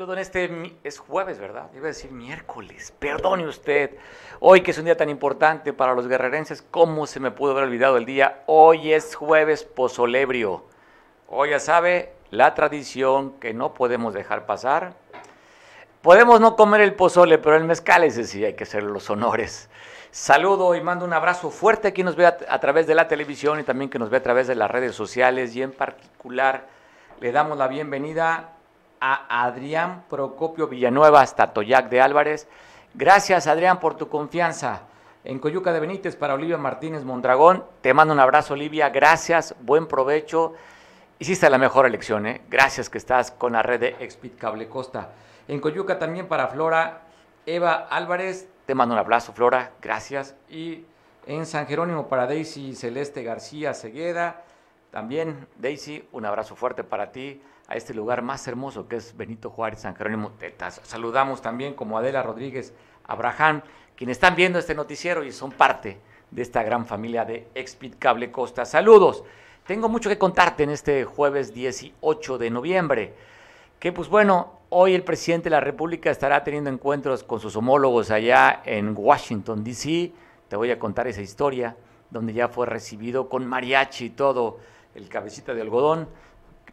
saludo en este, es jueves, ¿verdad? Iba a decir miércoles, perdone usted. Hoy que es un día tan importante para los guerrerenses, ¿cómo se me pudo haber olvidado el día? Hoy es jueves pozolebrio. Hoy ya sabe la tradición que no podemos dejar pasar. Podemos no comer el pozole, pero el mezcal ese sí hay que hacer los honores. Saludo y mando un abrazo fuerte a quien nos ve a, a través de la televisión y también que nos ve a través de las redes sociales y en particular le damos la bienvenida a Adrián Procopio Villanueva hasta Toyac de Álvarez. Gracias, Adrián, por tu confianza. En Coyuca de Benítez para Olivia Martínez Mondragón. Te mando un abrazo, Olivia. Gracias, buen provecho. Hiciste la mejor elección, ¿eh? Gracias que estás con la red de Expit Cable Costa. En Coyuca también para Flora Eva Álvarez. Te mando un abrazo, Flora. Gracias. Y en San Jerónimo para Daisy Celeste García Segueda. También, Daisy, un abrazo fuerte para ti a este lugar más hermoso que es Benito Juárez, San Jerónimo. Te saludamos también como Adela Rodríguez Abraham, quienes están viendo este noticiero y son parte de esta gran familia de Expit Cable Costa. Saludos. Tengo mucho que contarte en este jueves 18 de noviembre. Que pues bueno, hoy el presidente de la República estará teniendo encuentros con sus homólogos allá en Washington, D.C. Te voy a contar esa historia, donde ya fue recibido con mariachi y todo el cabecita de algodón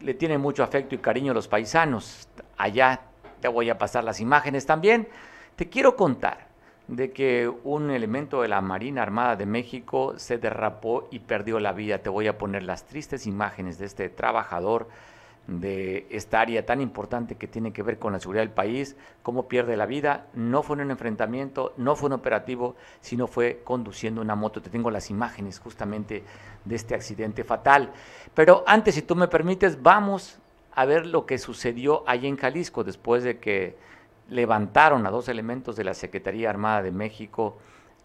le tienen mucho afecto y cariño a los paisanos. Allá te voy a pasar las imágenes también. Te quiero contar de que un elemento de la Marina Armada de México se derrapó y perdió la vida. Te voy a poner las tristes imágenes de este trabajador de esta área tan importante que tiene que ver con la seguridad del país, cómo pierde la vida. No fue en un enfrentamiento, no fue un operativo, sino fue conduciendo una moto. Te tengo las imágenes justamente de este accidente fatal. Pero antes, si tú me permites, vamos a ver lo que sucedió allí en Jalisco después de que levantaron a dos elementos de la Secretaría Armada de México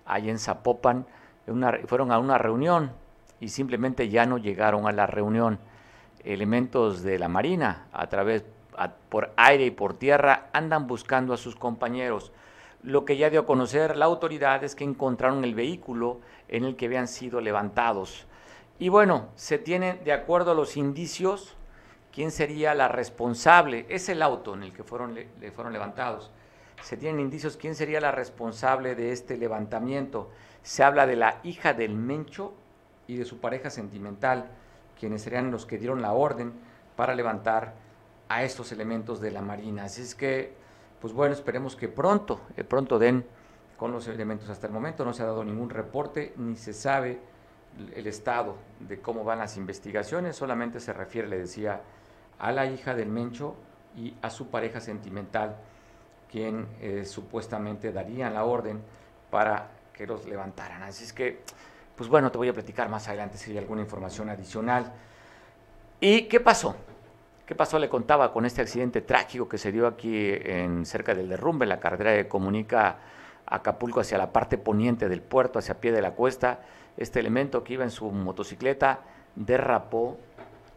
allí en Zapopan, fueron a una reunión y simplemente ya no llegaron a la reunión elementos de la Marina a través por aire y por tierra andan buscando a sus compañeros. Lo que ya dio a conocer la autoridad es que encontraron el vehículo en el que habían sido levantados. Y bueno, se tiene, de acuerdo a los indicios, quién sería la responsable. Es el auto en el que fueron, le fueron levantados. Se tienen indicios quién sería la responsable de este levantamiento. Se habla de la hija del Mencho y de su pareja sentimental quienes serían los que dieron la orden para levantar a estos elementos de la Marina. Así es que, pues bueno, esperemos que pronto, eh, pronto den con los elementos. Hasta el momento no se ha dado ningún reporte, ni se sabe el estado de cómo van las investigaciones, solamente se refiere, le decía, a la hija del Mencho y a su pareja sentimental, quien eh, supuestamente darían la orden para que los levantaran. Así es que pues bueno, te voy a platicar más adelante si hay alguna información adicional. ¿Y qué pasó? ¿Qué pasó? Le contaba con este accidente trágico que se dio aquí en cerca del derrumbe, en la carretera que comunica Acapulco hacia la parte poniente del puerto, hacia pie de la cuesta. Este elemento que iba en su motocicleta derrapó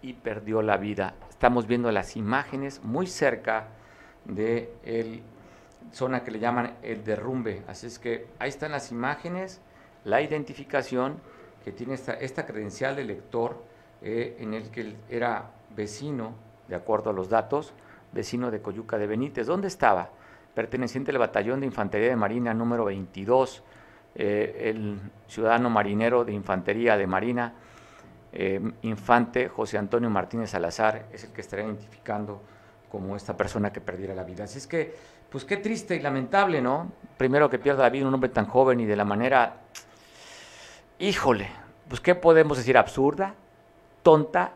y perdió la vida. Estamos viendo las imágenes muy cerca de la zona que le llaman el derrumbe. Así es que ahí están las imágenes la identificación que tiene esta, esta credencial de lector eh, en el que era vecino, de acuerdo a los datos, vecino de Coyuca de Benítez. ¿Dónde estaba? Perteneciente al batallón de infantería de Marina número 22, eh, el ciudadano marinero de infantería de Marina, eh, infante José Antonio Martínez Salazar, es el que estará identificando como esta persona que perdiera la vida. Así es que, pues qué triste y lamentable, ¿no? Primero que pierda la vida un hombre tan joven y de la manera híjole, pues ¿qué podemos decir? Absurda, tonta,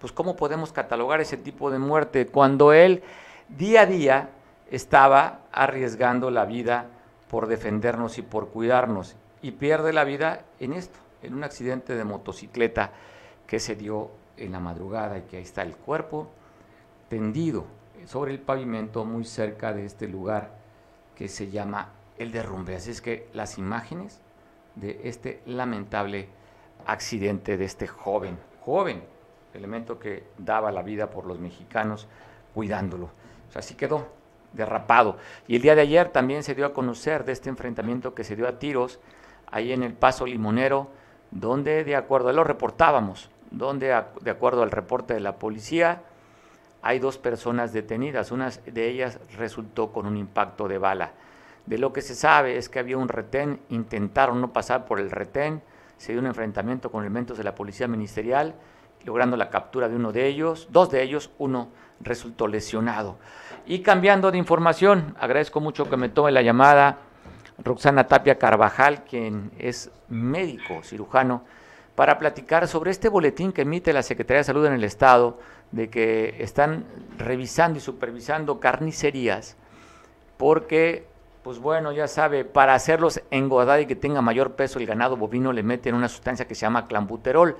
pues ¿cómo podemos catalogar ese tipo de muerte cuando él día a día estaba arriesgando la vida por defendernos y por cuidarnos y pierde la vida en esto, en un accidente de motocicleta que se dio en la madrugada y que ahí está el cuerpo tendido sobre el pavimento muy cerca de este lugar que se llama el derrumbe. Así es que las imágenes de este lamentable accidente de este joven, joven, elemento que daba la vida por los mexicanos cuidándolo. Así quedó derrapado. Y el día de ayer también se dio a conocer de este enfrentamiento que se dio a tiros ahí en el Paso Limonero, donde de acuerdo, a lo reportábamos, donde de acuerdo al reporte de la policía, hay dos personas detenidas, una de ellas resultó con un impacto de bala. De lo que se sabe es que había un retén, intentaron no pasar por el retén, se dio un enfrentamiento con elementos de la policía ministerial, logrando la captura de uno de ellos, dos de ellos, uno resultó lesionado. Y cambiando de información, agradezco mucho que me tome la llamada Roxana Tapia Carvajal, quien es médico cirujano, para platicar sobre este boletín que emite la Secretaría de Salud en el Estado, de que están revisando y supervisando carnicerías, porque, pues bueno, ya sabe, para hacerlos engordar y que tenga mayor peso el ganado bovino le meten una sustancia que se llama clambuterol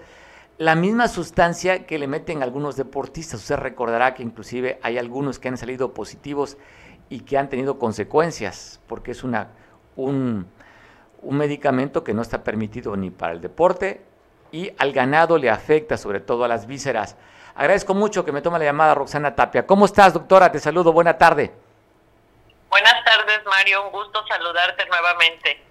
la misma sustancia que le meten algunos deportistas. Usted recordará que inclusive hay algunos que han salido positivos y que han tenido consecuencias, porque es una, un, un medicamento que no está permitido ni para el deporte y al ganado le afecta, sobre todo a las vísceras. Agradezco mucho que me tome la llamada Roxana Tapia. ¿Cómo estás, doctora? Te saludo. Buena tarde. Buenas tardes, Mario. Un gusto saludarte nuevamente.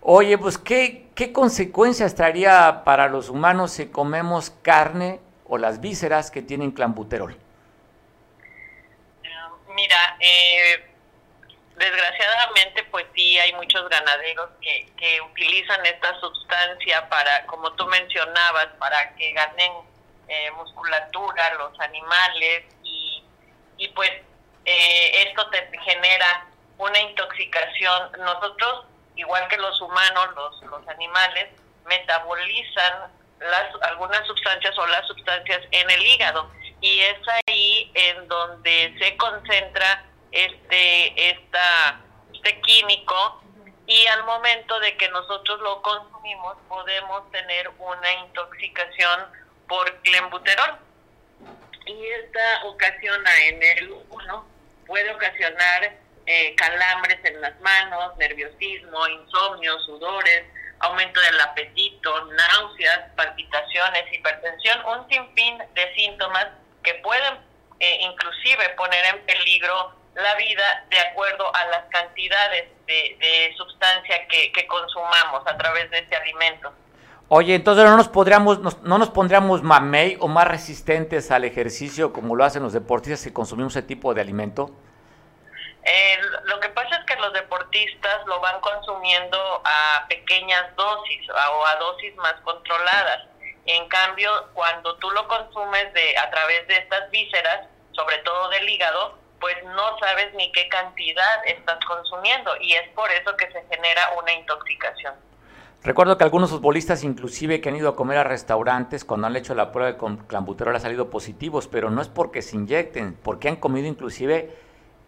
Oye, pues ¿qué, qué consecuencias traería para los humanos si comemos carne o las vísceras que tienen clambuterol? Eh, mira, eh, desgraciadamente pues sí hay muchos ganaderos que, que utilizan esta sustancia para, como tú mencionabas, para que ganen eh, musculatura los animales y, y pues esto te genera una intoxicación. Nosotros igual que los humanos, los, los animales, metabolizan las, algunas sustancias o las sustancias en el hígado. Y es ahí en donde se concentra este, esta, este químico. Y al momento de que nosotros lo consumimos podemos tener una intoxicación por clenbuterol. Y esta ocasiona en el uno puede ocasionar eh, calambres en las manos, nerviosismo, insomnio, sudores, aumento del apetito, náuseas, palpitaciones, hipertensión, un sinfín de síntomas que pueden eh, inclusive poner en peligro la vida de acuerdo a las cantidades de, sustancia que, consumamos a través de este alimento. Oye, entonces no nos podríamos, no nos pondríamos mamey o más resistentes al ejercicio como lo hacen los deportistas si consumimos ese tipo de alimento? Eh, lo que pasa es que los deportistas lo van consumiendo a pequeñas dosis o a dosis más controladas. En cambio, cuando tú lo consumes de a través de estas vísceras, sobre todo del hígado, pues no sabes ni qué cantidad estás consumiendo y es por eso que se genera una intoxicación. Recuerdo que algunos futbolistas inclusive que han ido a comer a restaurantes cuando han hecho la prueba de clambuterol han salido positivos, pero no es porque se inyecten, porque han comido inclusive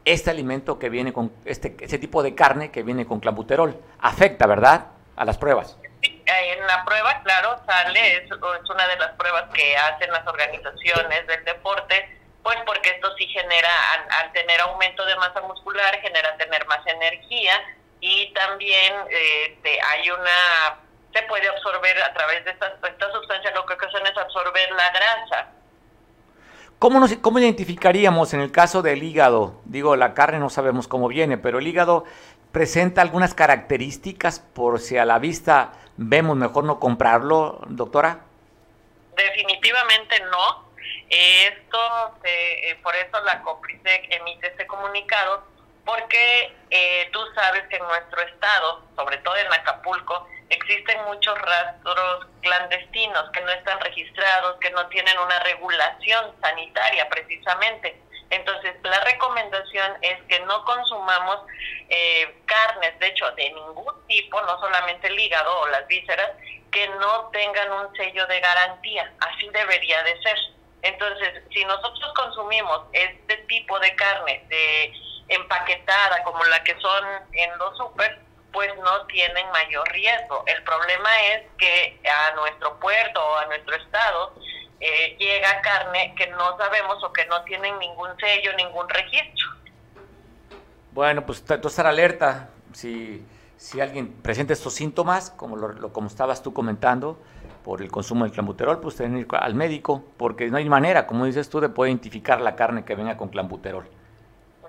este alimento que viene con este ese tipo de carne que viene con clambuterol. Afecta, ¿verdad? A las pruebas. en la prueba, claro, sale, es, una de las pruebas que hacen las organizaciones del deporte, pues porque esto sí genera, al, tener aumento de masa muscular, genera tener más energía y también este, hay una, se puede absorber a través de esta, esta sustancia, lo que hacen es absorber la grasa ¿Cómo, nos, ¿Cómo identificaríamos en el caso del hígado? Digo, la carne no sabemos cómo viene, pero el hígado presenta algunas características por si a la vista vemos mejor no comprarlo, doctora? Definitivamente no. Esto, eh, por eso la COPRISEC emite este comunicado, porque eh, tú sabes que en nuestro estado, sobre todo en Acapulco, existen muchos rastros clandestinos que no están registrados, que no tienen una regulación sanitaria precisamente. Entonces, la recomendación es que no consumamos eh, carnes, de hecho, de ningún tipo, no solamente el hígado o las vísceras, que no tengan un sello de garantía. Así debería de ser. Entonces, si nosotros consumimos este tipo de carne de empaquetada como la que son en los super, pues no tienen mayor riesgo. El problema es que a nuestro puerto o a nuestro estado eh, llega carne que no sabemos o que no tienen ningún sello, ningún registro. Bueno, pues tú estar alerta. Si, si alguien presenta estos síntomas, como, lo, como estabas tú comentando, por el consumo del clambuterol, pues tener que ir al médico, porque no hay manera, como dices tú, de poder identificar la carne que venga con clambuterol.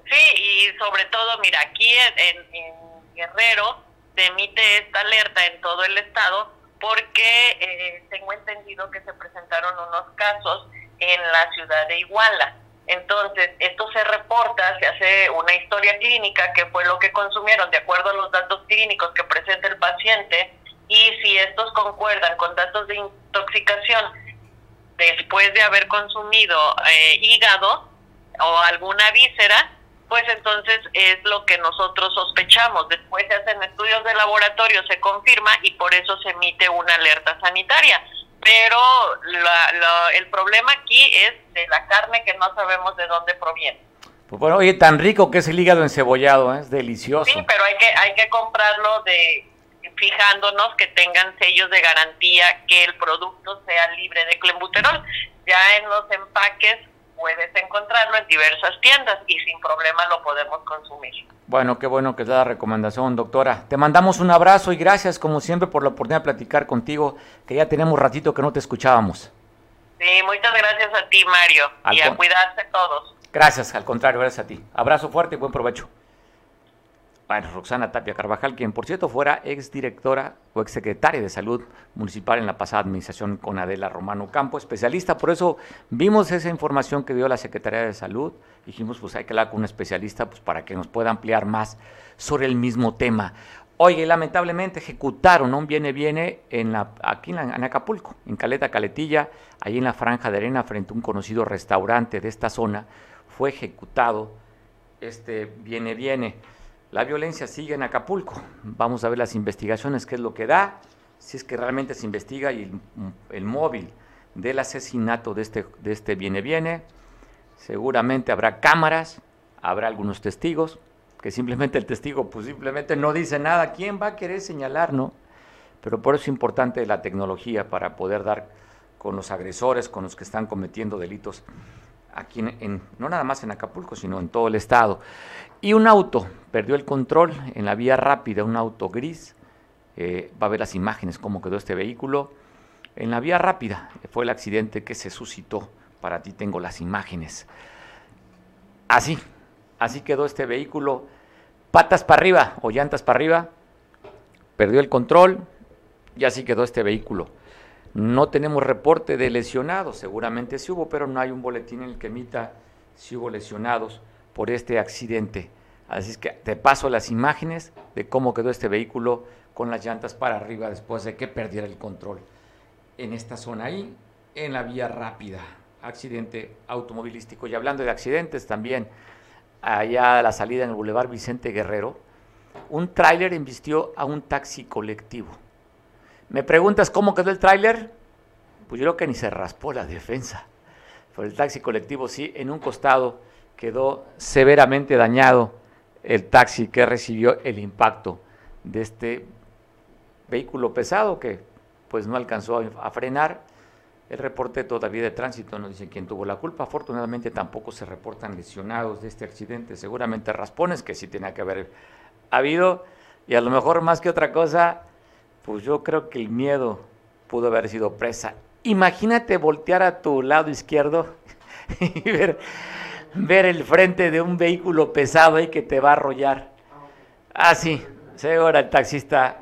Sí, y sobre todo, mira, aquí en Guerrero se emite esta alerta en todo el estado porque eh, tengo entendido que se presentaron unos casos en la ciudad de Iguala. Entonces, esto se reporta, se hace una historia clínica, que fue lo que consumieron de acuerdo a los datos clínicos que presenta el paciente, y si estos concuerdan con datos de intoxicación después de haber consumido eh, hígado o alguna víscera, pues entonces es lo que nosotros sospechamos. Después se hacen estudios de laboratorio, se confirma y por eso se emite una alerta sanitaria. Pero el problema aquí es de la carne que no sabemos de dónde proviene. Pues bueno, oye, tan rico que es el hígado encebollado, ¿eh? es delicioso. Sí, pero hay que, hay que comprarlo de fijándonos que tengan sellos de garantía que el producto sea libre de clenbuterol. Ya en los empaques puedes encontrarlo en diversas tiendas y sin problema lo podemos consumir. Bueno, qué bueno que es la recomendación, doctora. Te mandamos un abrazo y gracias como siempre por la oportunidad de platicar contigo, que ya tenemos ratito que no te escuchábamos. Sí, muchas gracias a ti, Mario, y a cuidarse todos. Gracias, al contrario, gracias a ti. Abrazo fuerte y buen provecho. Bueno, Roxana Tapia Carvajal, quien por cierto fuera exdirectora o exsecretaria de Salud Municipal en la pasada administración con Adela Romano Campo, especialista. Por eso vimos esa información que dio la Secretaría de Salud. Dijimos, pues hay que hablar con un especialista pues, para que nos pueda ampliar más sobre el mismo tema. Oye, lamentablemente ejecutaron un viene viene en la, aquí en, en, Acapulco, en Caleta Caletilla, ahí en la franja de arena frente a un conocido restaurante de esta zona, fue ejecutado este viene viene. La violencia sigue en Acapulco. Vamos a ver las investigaciones, qué es lo que da, si es que realmente se investiga y el, móvil del asesinato de este, de este viene viene. Seguramente habrá cámaras, habrá algunos testigos, que simplemente el testigo pues simplemente no dice nada. ¿Quién va a querer señalar, no? Pero por eso es importante la tecnología para poder dar con los agresores, con los que están cometiendo delitos aquí en, no nada más en Acapulco, sino en todo el estado. Y un auto perdió el control en la vía rápida, un auto gris. Eh, va a ver las imágenes, cómo quedó este vehículo. En la vía rápida fue el accidente que se suscitó. Para ti tengo las imágenes. Así, así quedó este vehículo. Patas para arriba o llantas para arriba. Perdió el control y así quedó este vehículo. No tenemos reporte de lesionados, seguramente sí hubo, pero no hay un boletín en el que emita si hubo lesionados por este accidente. Así es que te paso las imágenes de cómo quedó este vehículo con las llantas para arriba después de que perdiera el control. En esta zona ahí, en la vía rápida, accidente automovilístico. Y hablando de accidentes también, allá a la salida en el Boulevard Vicente Guerrero, un tráiler embistió a un taxi colectivo. ¿Me preguntas cómo quedó el tráiler? Pues yo creo que ni se raspó la defensa. Por el taxi colectivo sí, en un costado quedó severamente dañado el taxi que recibió el impacto de este vehículo pesado que pues no alcanzó a, frenar. El reporte todavía de tránsito no dice quién tuvo la culpa. Afortunadamente tampoco se reportan lesionados de este accidente. Seguramente raspones que sí tenía que haber habido. Y a lo mejor más que otra cosa, pues yo creo que el miedo pudo haber sido presa. Imagínate voltear a tu lado izquierdo y ver el frente de un vehículo pesado ahí que te va a arrollar. Ah, sí, seguro el taxista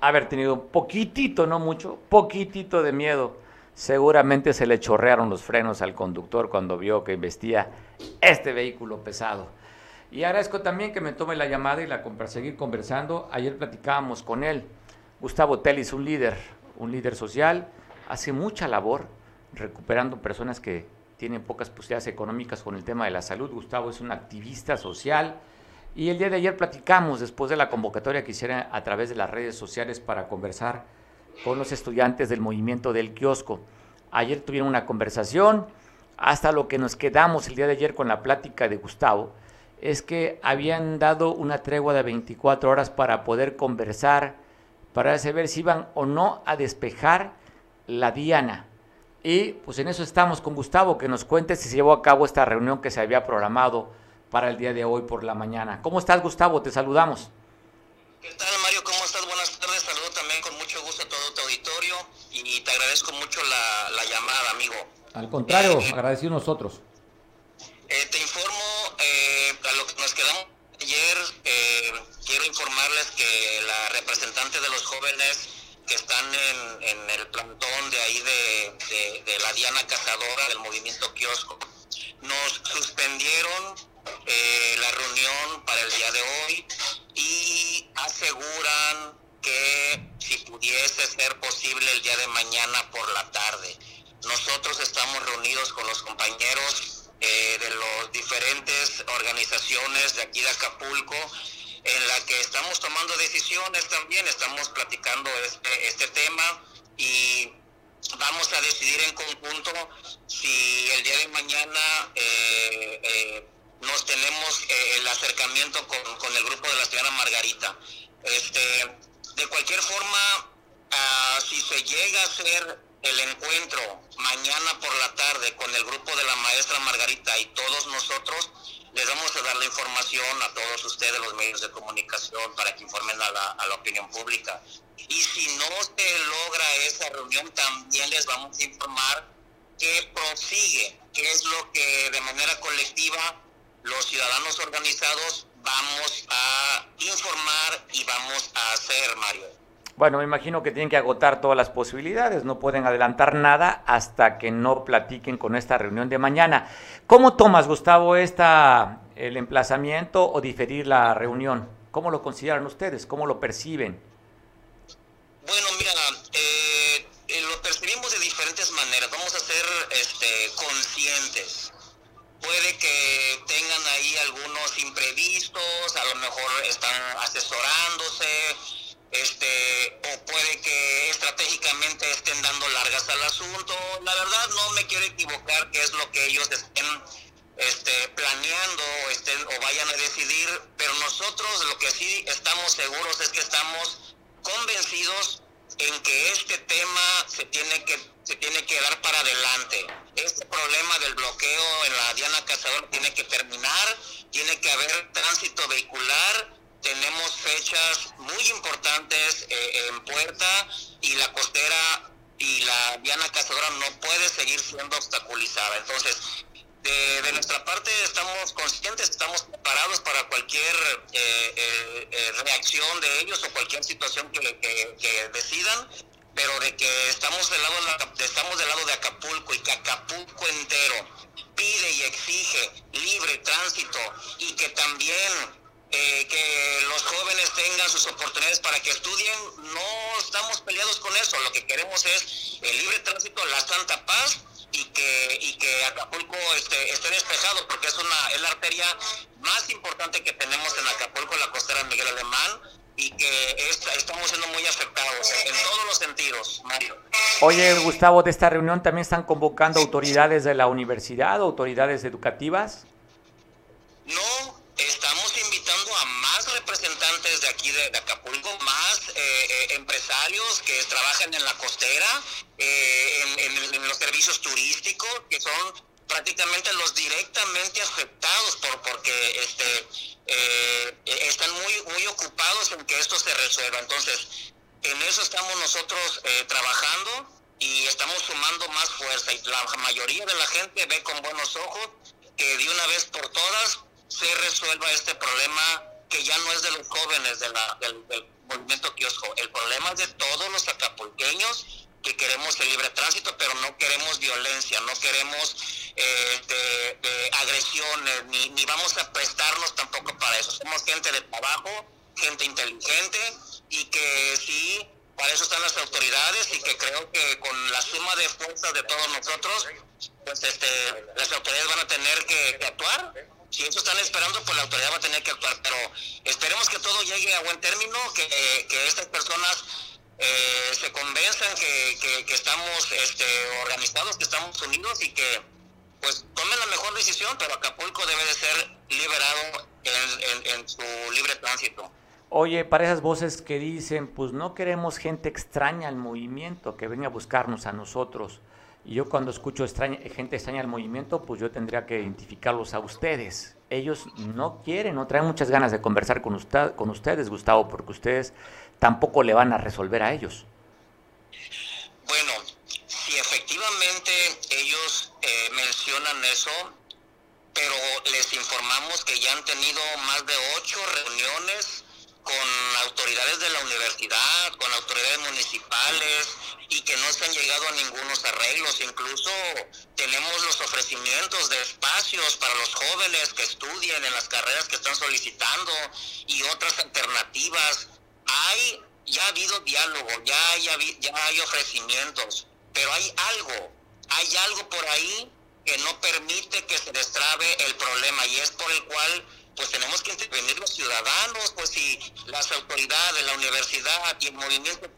haber tenido un poquitito, no mucho, poquitito de miedo. Seguramente se le chorrearon los frenos al conductor cuando vio que vestía este vehículo pesado. Y agradezco también que me tome la llamada y la para seguir conversando. Ayer platicábamos con él. Gustavo Telis, un líder, un líder social, hace mucha labor recuperando personas que tiene pocas posibilidades económicas con el tema de la salud. Gustavo es un activista social. Y el día de ayer platicamos, después de la convocatoria que hicieron a través de las redes sociales para conversar con los estudiantes del movimiento del kiosco. Ayer tuvieron una conversación, hasta lo que nos quedamos el día de ayer con la plática de Gustavo, es que habían dado una tregua de 24 horas para poder conversar, para saber si iban o no a despejar la diana y pues en eso estamos con Gustavo, que nos cuente si se llevó a cabo esta reunión que se había programado para el día de hoy por la mañana. ¿Cómo estás, Gustavo? Te saludamos. ¿Qué tal, Mario? ¿Cómo estás? Buenas tardes. Saludo también con mucho gusto a todo tu auditorio y te agradezco mucho la, llamada, amigo. Al contrario, eh, agradecido nosotros. Eh, te informo eh, a lo que nos quedamos ayer. Quiero informarles que la representante de los jóvenes que están en, el plantón de ahí de, la Diana Cazadora del movimiento Kiosco, nos suspendieron eh, la reunión para el día de hoy y aseguran que si pudiese ser posible el día de mañana por la tarde. Nosotros estamos reunidos con los compañeros eh, de las diferentes organizaciones de aquí de Acapulco en la que estamos tomando decisiones también, estamos platicando este, este tema y vamos a decidir en conjunto si el día de mañana eh, eh, nos tenemos eh, el acercamiento con, el grupo de la señora Margarita. Este, de cualquier forma, ah, si se llega a hacer el encuentro mañana por la tarde con el grupo de la maestra Margarita y todos nosotros, les vamos a dar la información a todos ustedes, los medios de comunicación, para que informen a la, a la opinión pública. Y si no se logra esa reunión, también les vamos a informar que prosigue, que es lo que de manera colectiva los ciudadanos organizados vamos a informar y vamos a hacer, Mario. Bueno, me imagino que tienen que agotar todas las posibilidades, no pueden adelantar nada hasta que no platiquen con esta reunión de mañana. ¿Cómo tomas, Gustavo, esta, el emplazamiento o diferir la reunión? ¿Cómo lo consideran ustedes? ¿Cómo lo perciben? Bueno, mira, eh, eh, lo percibimos de diferentes maneras. Vamos a ser este, conscientes. Puede que tengan ahí algunos imprevistos, a lo mejor están asesorándose, este, o puede que estratégicamente estén dando largas al asunto. La verdad no me quiero equivocar qué es lo que ellos estén este, planeando estén, o vayan a decidir, pero nosotros lo que sí estamos seguros es que estamos convencidos en que este tema se tiene que se tiene que dar para adelante. Este problema del bloqueo en la Diana Cazador tiene que terminar, tiene que haber tránsito vehicular tenemos fechas muy importantes eh, en puerta y la costera y la Diana Cazadora no puede seguir siendo obstaculizada. Entonces, de, nuestra parte estamos conscientes, estamos preparados para cualquier eh, eh, reacción de ellos o cualquier situación que, decidan, pero de que estamos del, lado de, estamos del lado de Acapulco y que Acapulco entero pide y exige libre tránsito y que también eh, que los jóvenes tengan sus oportunidades para que estudien. No estamos peleados con eso. Lo que queremos es el libre tránsito, la santa paz y que, y que Acapulco esté, esté despejado, porque es, una, es la arteria más importante que tenemos en Acapulco, la costera Miguel Alemán, y que estamos siendo muy afectados en todos los sentidos, Mario. Oye, Gustavo, de esta reunión también están convocando autoridades de la universidad, autoridades educativas. No, de Acapulco, más eh, eh, empresarios que trabajan en la costera, eh, en, los servicios turísticos, que son prácticamente los directamente afectados por porque este están muy muy ocupados en que esto se resuelva. Entonces, en eso estamos nosotros trabajando y estamos sumando más fuerza y la mayoría de la gente ve con buenos ojos que de una vez por todas se resuelva este problema que ya no es de los jóvenes de la, del, movimiento kiosco, el problema es de todos los acapulqueños que queremos el libre tránsito, pero no queremos violencia, no queremos eh, de, agresiones, ni, ni vamos a prestarnos tampoco para eso. Somos gente de trabajo, gente inteligente y que sí, para eso están las autoridades y que creo que con la suma de fuerzas de todos nosotros, pues este, las autoridades van a tener que actuar si eso están esperando, pues la autoridad va a tener que actuar. Pero esperemos que todo llegue a buen término, que, que estas personas eh, se convenzan que, que, estamos este, organizados, que estamos unidos y que pues tomen la mejor decisión, pero Acapulco debe de ser liberado en, en su libre tránsito. Oye, para esas voces que dicen, pues no queremos gente extraña al movimiento que venga a buscarnos a nosotros. Y yo cuando escucho gente extraña al movimiento, pues yo tendría que identificarlos a ustedes. Ellos no quieren, no traen muchas ganas de conversar con, usted, con ustedes, Gustavo, porque ustedes tampoco le van a resolver a ellos. Bueno, si efectivamente ellos eh, mencionan eso, pero les informamos que ya han tenido más de ocho reuniones con autoridades de la universidad, con autoridades municipales y que no se han llegado a ningunos arreglos. Incluso tenemos los ofrecimientos de espacios para los jóvenes que estudien en las carreras que están solicitando y otras alternativas. Hay, ya ha habido diálogo, ya hay, ya hay ofrecimientos, pero hay algo, hay algo por ahí que no permite que se destrabe el problema y es por el cual pues tenemos que intervenir los ciudadanos, pues si las autoridades, la universidad y el movimiento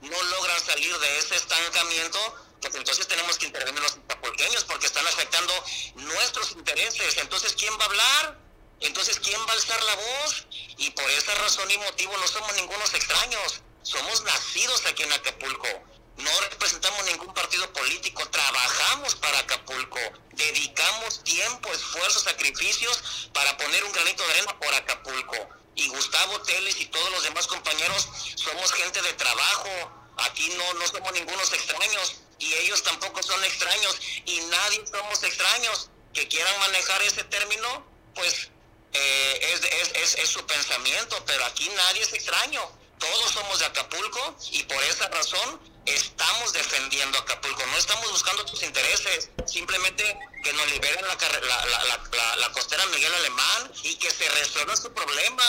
no logran salir de ese estancamiento, pues entonces tenemos que intervenir los tapolqueños porque están afectando nuestros intereses. Entonces, ¿quién va a hablar? Entonces, ¿quién va a alzar la voz? Y por esa razón y motivo no somos ningunos extraños. Somos nacidos aquí en Acapulco no representamos ningún partido político, trabajamos para Acapulco, dedicamos tiempo, esfuerzo, sacrificios para poner un granito de arena por Acapulco. Y Gustavo Teles y todos los demás compañeros somos gente de trabajo, aquí no, no somos ningunos extraños y ellos tampoco son extraños y nadie somos extraños. Que quieran manejar ese término, pues eh, es, es, es, es su pensamiento, pero aquí nadie es extraño. Todos somos de Acapulco y por esa razón estamos defendiendo Acapulco, no estamos buscando tus intereses, simplemente que nos liberen la, la, costera Miguel Alemán y que se resuelva su problema.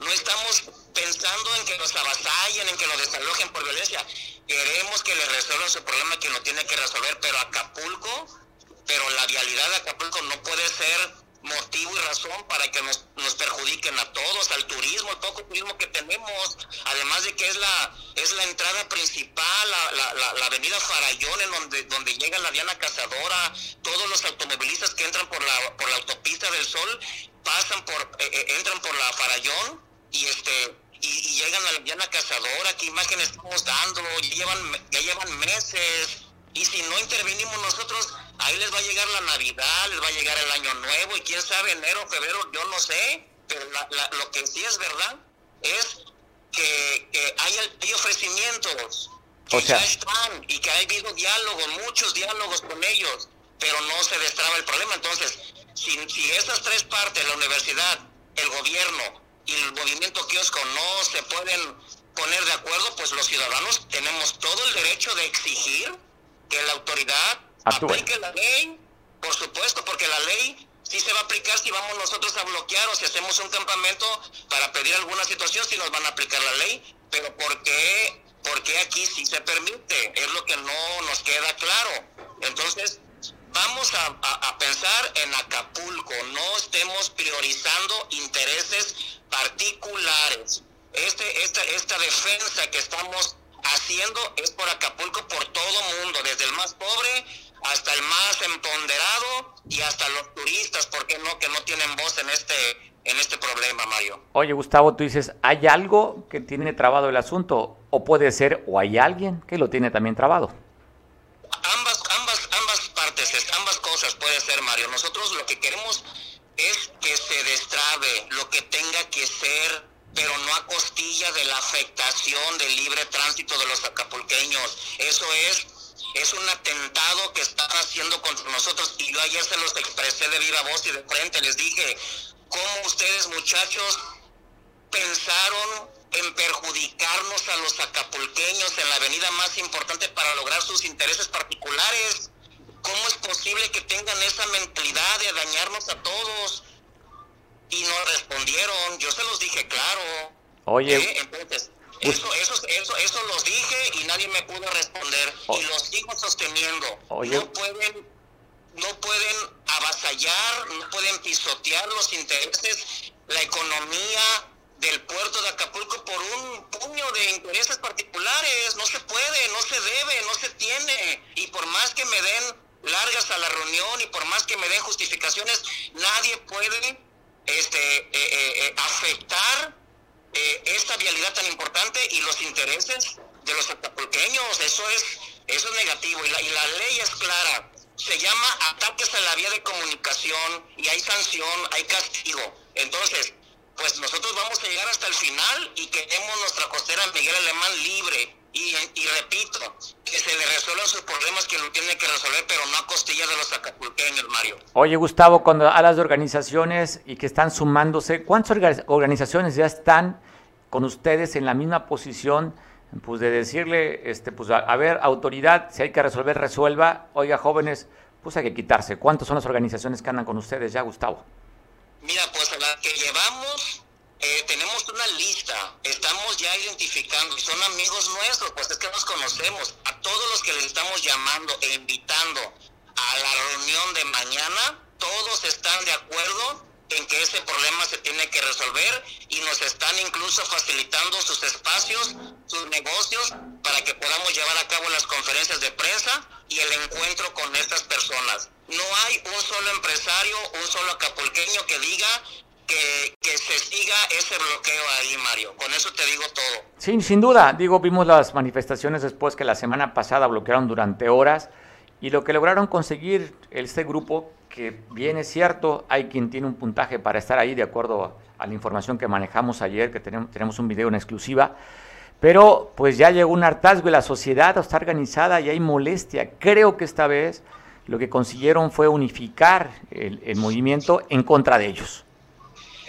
No estamos pensando en que los avasallen, en que los desalojen por violencia. Queremos que le resuelvan su problema que lo tiene que resolver, pero Acapulco, pero la vialidad de Acapulco no puede ser motivo y razón para que nos, nos perjudiquen a todos, al turismo, el poco turismo que tenemos, además de que es la, es la entrada principal, la, la, la, avenida Farallón, en donde, donde llega la Diana Cazadora, todos los automovilistas que entran por la, por la autopista del Sol pasan por, eh, eh, entran por la Farallón y este y, y, llegan a la Diana Cazadora, qué imágenes estamos dando, ya llevan, ya llevan meses, y si no intervenimos nosotros, ahí les va a llegar la Navidad, les va a llegar el Año Nuevo y quién sabe, enero, febrero, yo no sé, pero lo que sí es verdad es que, hay, hay, ofrecimientos que ya están y que ha habido diálogos, muchos diálogos con ellos, pero no se destraba el problema. Entonces, si, si esas tres partes, la universidad, el gobierno y el movimiento kiosco no se pueden poner de acuerdo, pues los ciudadanos tenemos todo el derecho de exigir que la autoridad aplique la ley, por supuesto, porque la ley sí se va a aplicar si vamos nosotros a bloquear o si hacemos un campamento para pedir alguna situación, si nos van a aplicar la ley, pero ¿por qué, ¿por aquí sí se permite? Es lo que no nos queda claro. Entonces, vamos a, a, pensar en Acapulco, no estemos priorizando intereses particulares. Este, esta, esta defensa que estamos haciendo es por Acapulco, por todo mundo, desde el más pobre hasta el más empoderado y hasta los turistas, ¿por qué no? Que no tienen voz en este, en este problema, Mario. Oye, Gustavo, tú dices, ¿hay algo que tiene trabado el asunto? ¿O puede ser, o hay alguien que lo tiene también trabado? Ambas, ambas, ambas partes, ambas cosas puede ser, Mario. Nosotros lo que queremos es que se destrabe lo que tenga que ser pero no a costilla de la afectación del libre tránsito de los acapulqueños. Eso es es un atentado que están haciendo contra nosotros y yo ayer se los expresé de viva voz y de frente les dije cómo ustedes muchachos pensaron en perjudicarnos a los acapulqueños en la avenida más importante para lograr sus intereses particulares. ¿Cómo es posible que tengan esa mentalidad de dañarnos a todos? y no respondieron. Yo se los dije claro. Oye. ¿Eh? Entonces, eso, eso, eso, eso los dije y nadie me pudo responder. Y los sigo sosteniendo. No pueden, no pueden avasallar, no pueden pisotear los intereses, la economía del puerto de Acapulco por un puño de intereses particulares. No se puede, no se debe, no se tiene. Y por más que me den largas a la reunión y por más que me den justificaciones, nadie puede este, eh, eh, eh, esta vialidad tan importante y los intereses de los acapulqueños. Eso es, eso es negativo y la, y la ley es clara. Se llama ataques a la vía de comunicación y hay sanción, hay castigo. Entonces, pues nosotros vamos a llegar hasta el final y queremos nuestra costera Miguel Alemán libre y, repito, que se le resuelvan sus problemas que lo tiene que resolver, pero no a costillas de los acapulqueños, Mario. Oye, Gustavo, cuando hablas de organizaciones y que están sumándose, ¿cuántas organizaciones ya están con ustedes en la misma posición pues de decirle, este, pues a, ver, autoridad, si hay que resolver, resuelva. Oiga, jóvenes, pues hay que quitarse. ¿Cuántas son las organizaciones que andan con ustedes ya, Gustavo? Mira, pues la que llevamos, eh, tenemos una lista, estamos ya identificando, son amigos nuestros, pues es que nos conocemos. A todos los que les estamos llamando e invitando a la reunión de mañana, todos están de acuerdo en que ese problema se tiene que resolver y nos están incluso facilitando sus espacios, sus negocios, para que podamos llevar a cabo las conferencias de prensa y el encuentro con estas personas. No hay un solo empresario, un solo acapulqueño que diga que, que, se siga ese bloqueo ahí, Mario. Con eso te digo todo. Sí, sin duda. Digo, vimos las manifestaciones después que la semana pasada bloquearon durante horas y lo que lograron conseguir este grupo que bien es cierto, hay quien tiene un puntaje para estar ahí de acuerdo a la información que manejamos ayer, que tenemos, tenemos un video en exclusiva, pero pues ya llegó un hartazgo y la sociedad está organizada y hay molestia. Creo que esta vez lo que consiguieron fue unificar el, el movimiento en contra de ellos.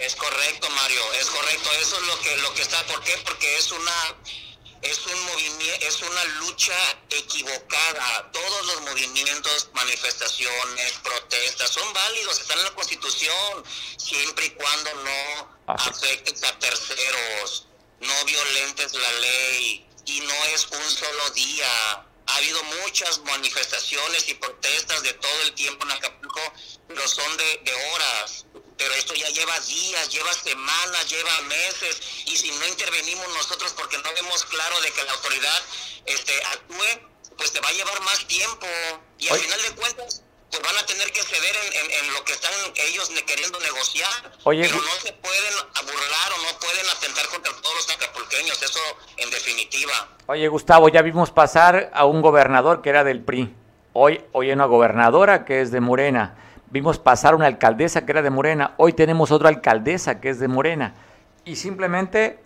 Es correcto, Mario, es correcto. Eso es lo que, lo que está. ¿Por qué? Porque es una es un movimiento, es una lucha equivocada. Todos los movimientos, manifestaciones, protestas son válidos, están en la Constitución, siempre y cuando no afectes a terceros, no violentes la ley y no es un solo día. Ha habido muchas manifestaciones y protestas de todo el tiempo en Acapulco, pero son de, de horas. Pero esto ya lleva días, lleva semanas, lleva meses, y si no intervenimos nosotros porque no vemos claro de que la autoridad este, actúe, pues te va a llevar más tiempo, y al final de cuentas, pues van a tener que ceder en, lo que están ellos queriendo negociar, pero no se pueden burlar o no pueden atentar contra todos los acapulqueños, eso en definitiva. Oye, Gustavo, ya vimos pasar a un gobernador que era del PRI, hoy, hoy hay una gobernadora que es de Morena, Vimos pasar una alcaldesa que era de Morena, hoy tenemos otra alcaldesa que es de Morena. Y simplemente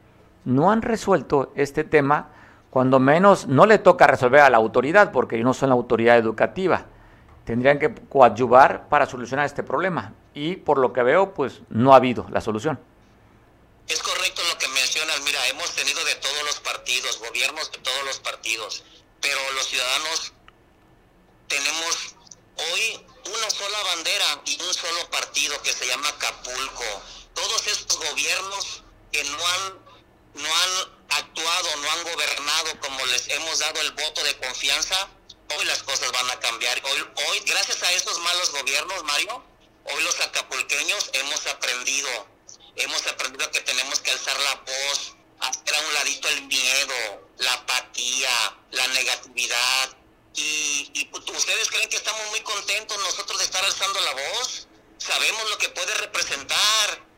no han resuelto este tema, cuando menos no le toca resolver a la autoridad, porque ellos no son la autoridad educativa. Tendrían que coadyuvar para solucionar este problema. Y por lo que veo, pues no ha habido la solución. Es correcto lo que mencionas. Mira, hemos tenido de todos los partidos, gobiernos de todos los partidos, pero los ciudadanos tenemos hoy una sola bandera y un solo partido que se llama Acapulco. Todos estos gobiernos que no han, no han actuado, no han gobernado como les hemos dado el voto de confianza, hoy las cosas van a cambiar. Hoy, hoy gracias a estos malos gobiernos, Mario, hoy los acapulqueños hemos aprendido, hemos aprendido que tenemos que alzar la voz, hacer a un ladito el miedo, la apatía, la negatividad, y, pues, ustedes creen que estamos muy contentos nosotros de estar alzando la voz. Sabemos lo que puede representar.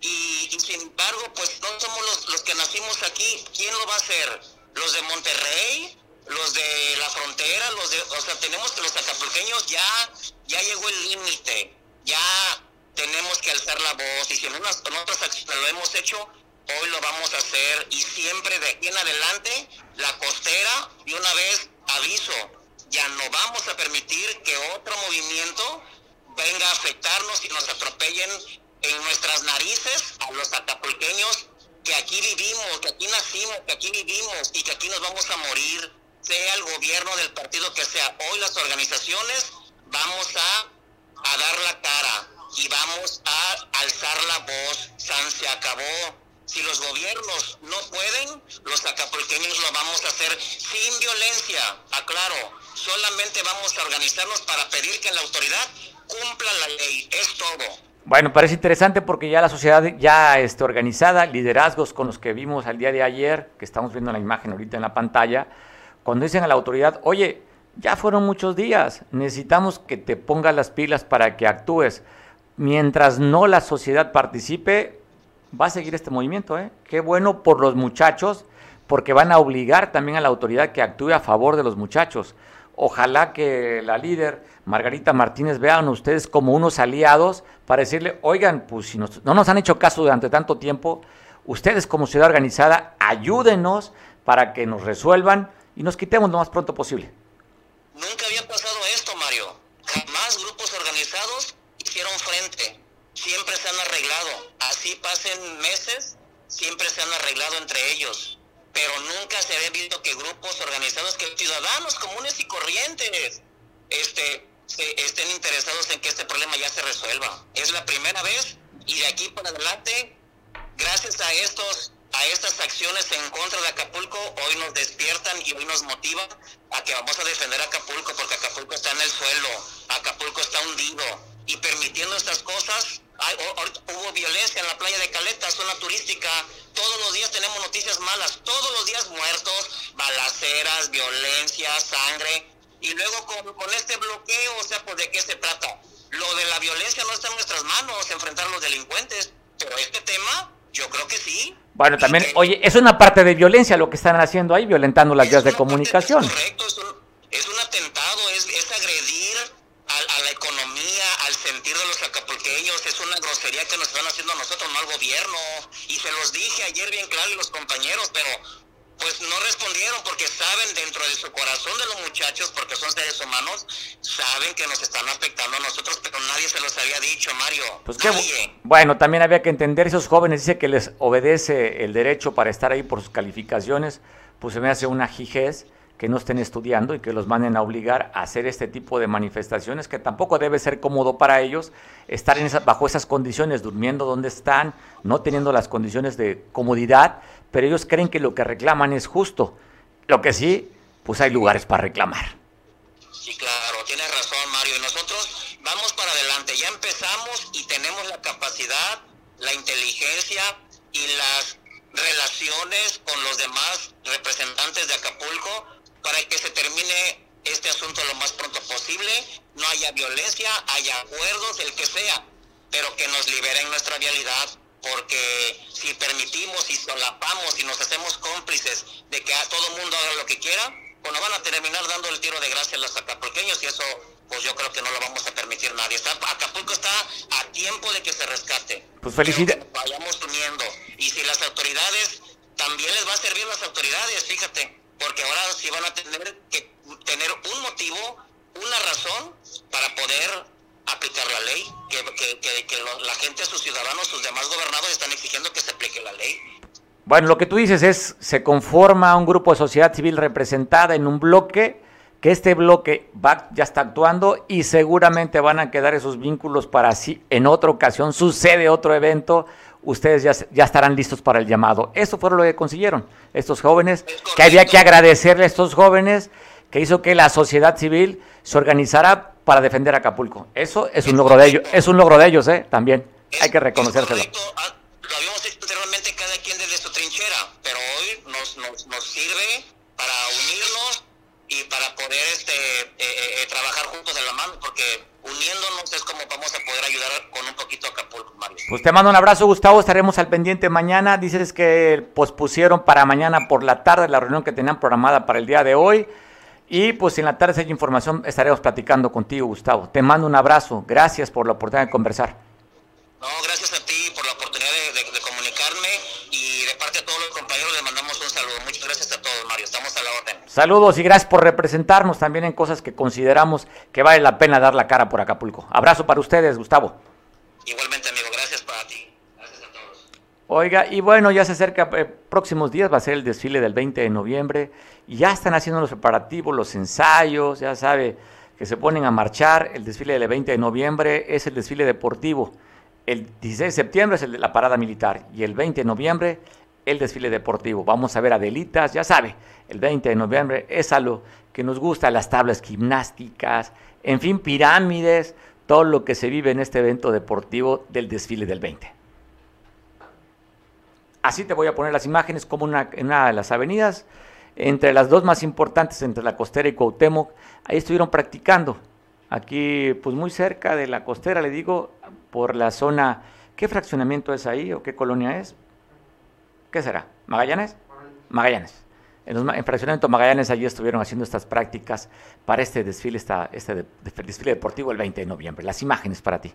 Y, sin embargo, pues no somos los, los que nacimos aquí. ¿Quién lo va a hacer? ¿Los de Monterrey? ¿Los de la frontera? los de, O sea, tenemos que los acapulqueños ya, ya llegó el límite. Ya tenemos que alzar la voz. Y si en, unas, en otras acciones lo hemos hecho, hoy lo vamos a hacer. Y siempre de aquí en adelante, la costera, de una vez aviso, ya no vamos a permitir que otro movimiento venga a afectarnos y nos atropellen en nuestras narices a los acapulqueños que aquí vivimos, que aquí nacimos, que aquí vivimos y que aquí nos vamos a morir, sea el gobierno del partido que sea. Hoy las organizaciones vamos a, a dar la cara y vamos a alzar la voz. San se acabó si los gobiernos no pueden, los acapulqueños lo vamos a hacer sin violencia, aclaro. Solamente vamos a organizarnos para pedir que la autoridad cumpla la ley, es todo. Bueno, parece interesante porque ya la sociedad ya está organizada, liderazgos con los que vimos al día de ayer, que estamos viendo la imagen ahorita en la pantalla, cuando dicen a la autoridad, oye, ya fueron muchos días, necesitamos que te pongas las pilas para que actúes. Mientras no la sociedad participe, va a seguir este movimiento. ¿eh? Qué bueno por los muchachos, porque van a obligar también a la autoridad que actúe a favor de los muchachos. Ojalá que la líder Margarita Martínez vean ustedes como unos aliados para decirle, oigan, pues si no nos han hecho caso durante tanto tiempo, ustedes como ciudad organizada, ayúdenos para que nos resuelvan y nos quitemos lo más pronto posible. Nunca había pasado esto, Mario. Jamás grupos organizados hicieron frente siempre se han arreglado. Así pasen meses, siempre se han arreglado entre ellos. pero nunca se había visto que grupos organizados, que ciudadanos comunes y corrientes, este, estén interesados en que este problema ya se resuelva. Es la primera vez y de aquí para adelante, gracias a estos a estas acciones en contra de Acapulco, hoy nos despiertan y hoy nos motivan a que vamos a defender Acapulco, porque Acapulco está en el suelo, Acapulco está hundido, y permitiendo estas cosas, hubo violencia en la playa de Caleta, zona turística, todos los días tenemos noticias malas, todos los días muertos, balaceras, violencia, sangre, y luego con, con este bloqueo, o sea, pues de qué se trata. Lo de la violencia no está en nuestras manos, enfrentar a los delincuentes, pero este tema, yo creo que sí, bueno, también, oye, es una parte de violencia lo que están haciendo ahí, violentando las vías de comunicación. correcto, es un, atentado, es, agredir a, la economía, al sentir de los acapulqueños, es una grosería que nos están haciendo a nosotros, no al gobierno. Y se los dije ayer bien claro a los compañeros, pero pues no respondieron porque saben dentro de su corazón de los muchachos, porque son seres humanos, saben que nos están afectando a nosotros, pero nadie se los había dicho, Mario. Pues qué bueno, también había que entender, esos jóvenes dice que les obedece el derecho para estar ahí por sus calificaciones, pues se me hace una jijez que no estén estudiando y que los manden a obligar a hacer este tipo de manifestaciones, que tampoco debe ser cómodo para ellos estar en bajo esas condiciones, durmiendo donde están, no teniendo las condiciones de comodidad, pero ellos creen que lo que reclaman es justo. Lo que sí, pues hay lugares para reclamar. Sí, claro, tienes razón, Mario. Nosotros vamos para adelante. Ya empezamos y tenemos la capacidad, la inteligencia y las relaciones con los demás representantes de Acapulco para que se termine este asunto lo más pronto posible, no haya violencia, haya acuerdos, el que sea, pero que nos liberen nuestra vialidad porque si permitimos y solapamos y nos hacemos cómplices de que a todo mundo haga lo que quiera, pues nos van a terminar dando el tiro de gracia a los acapulqueños y eso pues yo creo que no lo vamos a permitir nadie. Está, Acapulco está a tiempo de que se rescate. Pues felicidades. Vayamos uniendo. Y si las autoridades, también les va a servir las autoridades, fíjate, porque ahora sí van a tener que tener un motivo, una razón para poder aplicar la ley, que, la gente, sus ciudadanos, sus demás gobernados están exigiendo que se aplique la ley. Bueno, lo que tú dices es, se conforma un grupo de sociedad civil representada en un bloque, que este bloque va, ya está actuando y seguramente van a quedar esos vínculos para si en otra ocasión sucede otro evento, ustedes ya, ya estarán listos para el llamado. Eso fue lo que consiguieron estos jóvenes, que había que agradecerle a estos jóvenes que hizo que la sociedad civil se organizara para defender Acapulco. Eso es un logro de ellos, es un logro de ellos, ¿eh? También hay que reconocérselo. Ah, lo habíamos hecho anteriormente cada quien desde su trinchera, pero hoy nos, nos, nos sirve para unirnos y para poder este, eh, eh, eh, trabajar juntos de la mano, porque uniéndonos es como vamos a poder ayudar con un poquito a Acapulco, Mario. Pues te mando un abrazo, Gustavo, estaremos al pendiente mañana. Dices que pospusieron para mañana por la tarde la reunión que tenían programada para el día de hoy. Y pues en la tarde, si hay información, estaremos platicando contigo, Gustavo. Te mando un abrazo. Gracias por la oportunidad de conversar. No, gracias a ti por la oportunidad de, comunicarme y de parte de todos los compañeros les mandamos un saludo. Muchas gracias a todos, Mario. Estamos a la orden. Saludos y gracias por representarnos también en cosas que consideramos que vale la pena dar la cara por Acapulco. Abrazo para ustedes, Gustavo. Igualmente, amigo. Gracias para ti. Gracias a todos. Oiga, y bueno, ya se acerca, eh, próximos días va a ser el desfile del 20 de noviembre y ya están haciendo los preparativos, los ensayos, ya sabe que se ponen a marchar. El desfile del 20 de noviembre es el desfile deportivo. El 16 de septiembre es el de la parada militar y el 20 de noviembre el desfile deportivo. Vamos a ver Adelitas, ya sabe, el 20 de noviembre es algo que nos gusta, las tablas gimnásticas, en fin, pirámides, todo lo que se vive en este evento deportivo del desfile del 20. Así te voy a poner las imágenes como una, en una de las avenidas entre las dos más importantes, entre la costera y Cuauhtémoc, ahí estuvieron practicando. Aquí, pues muy cerca de la costera, le digo, por la zona, ¿qué fraccionamiento es ahí o qué colonia es? ¿Qué será? ¿Magallanes? Magallanes. En, el fraccionamiento Magallanes allí estuvieron haciendo estas prácticas para este desfile, esta, este desfile deportivo el 20 de noviembre. Las imágenes para ti.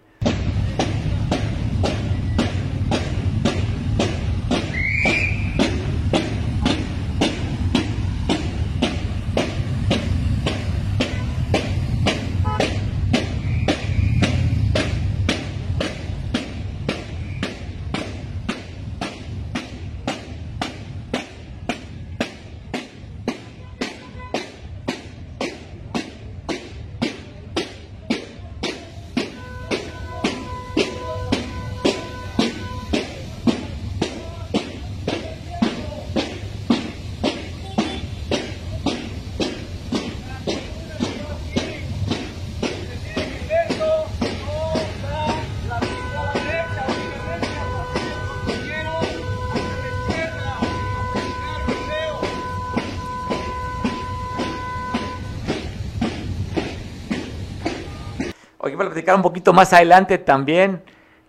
Un poquito más adelante también.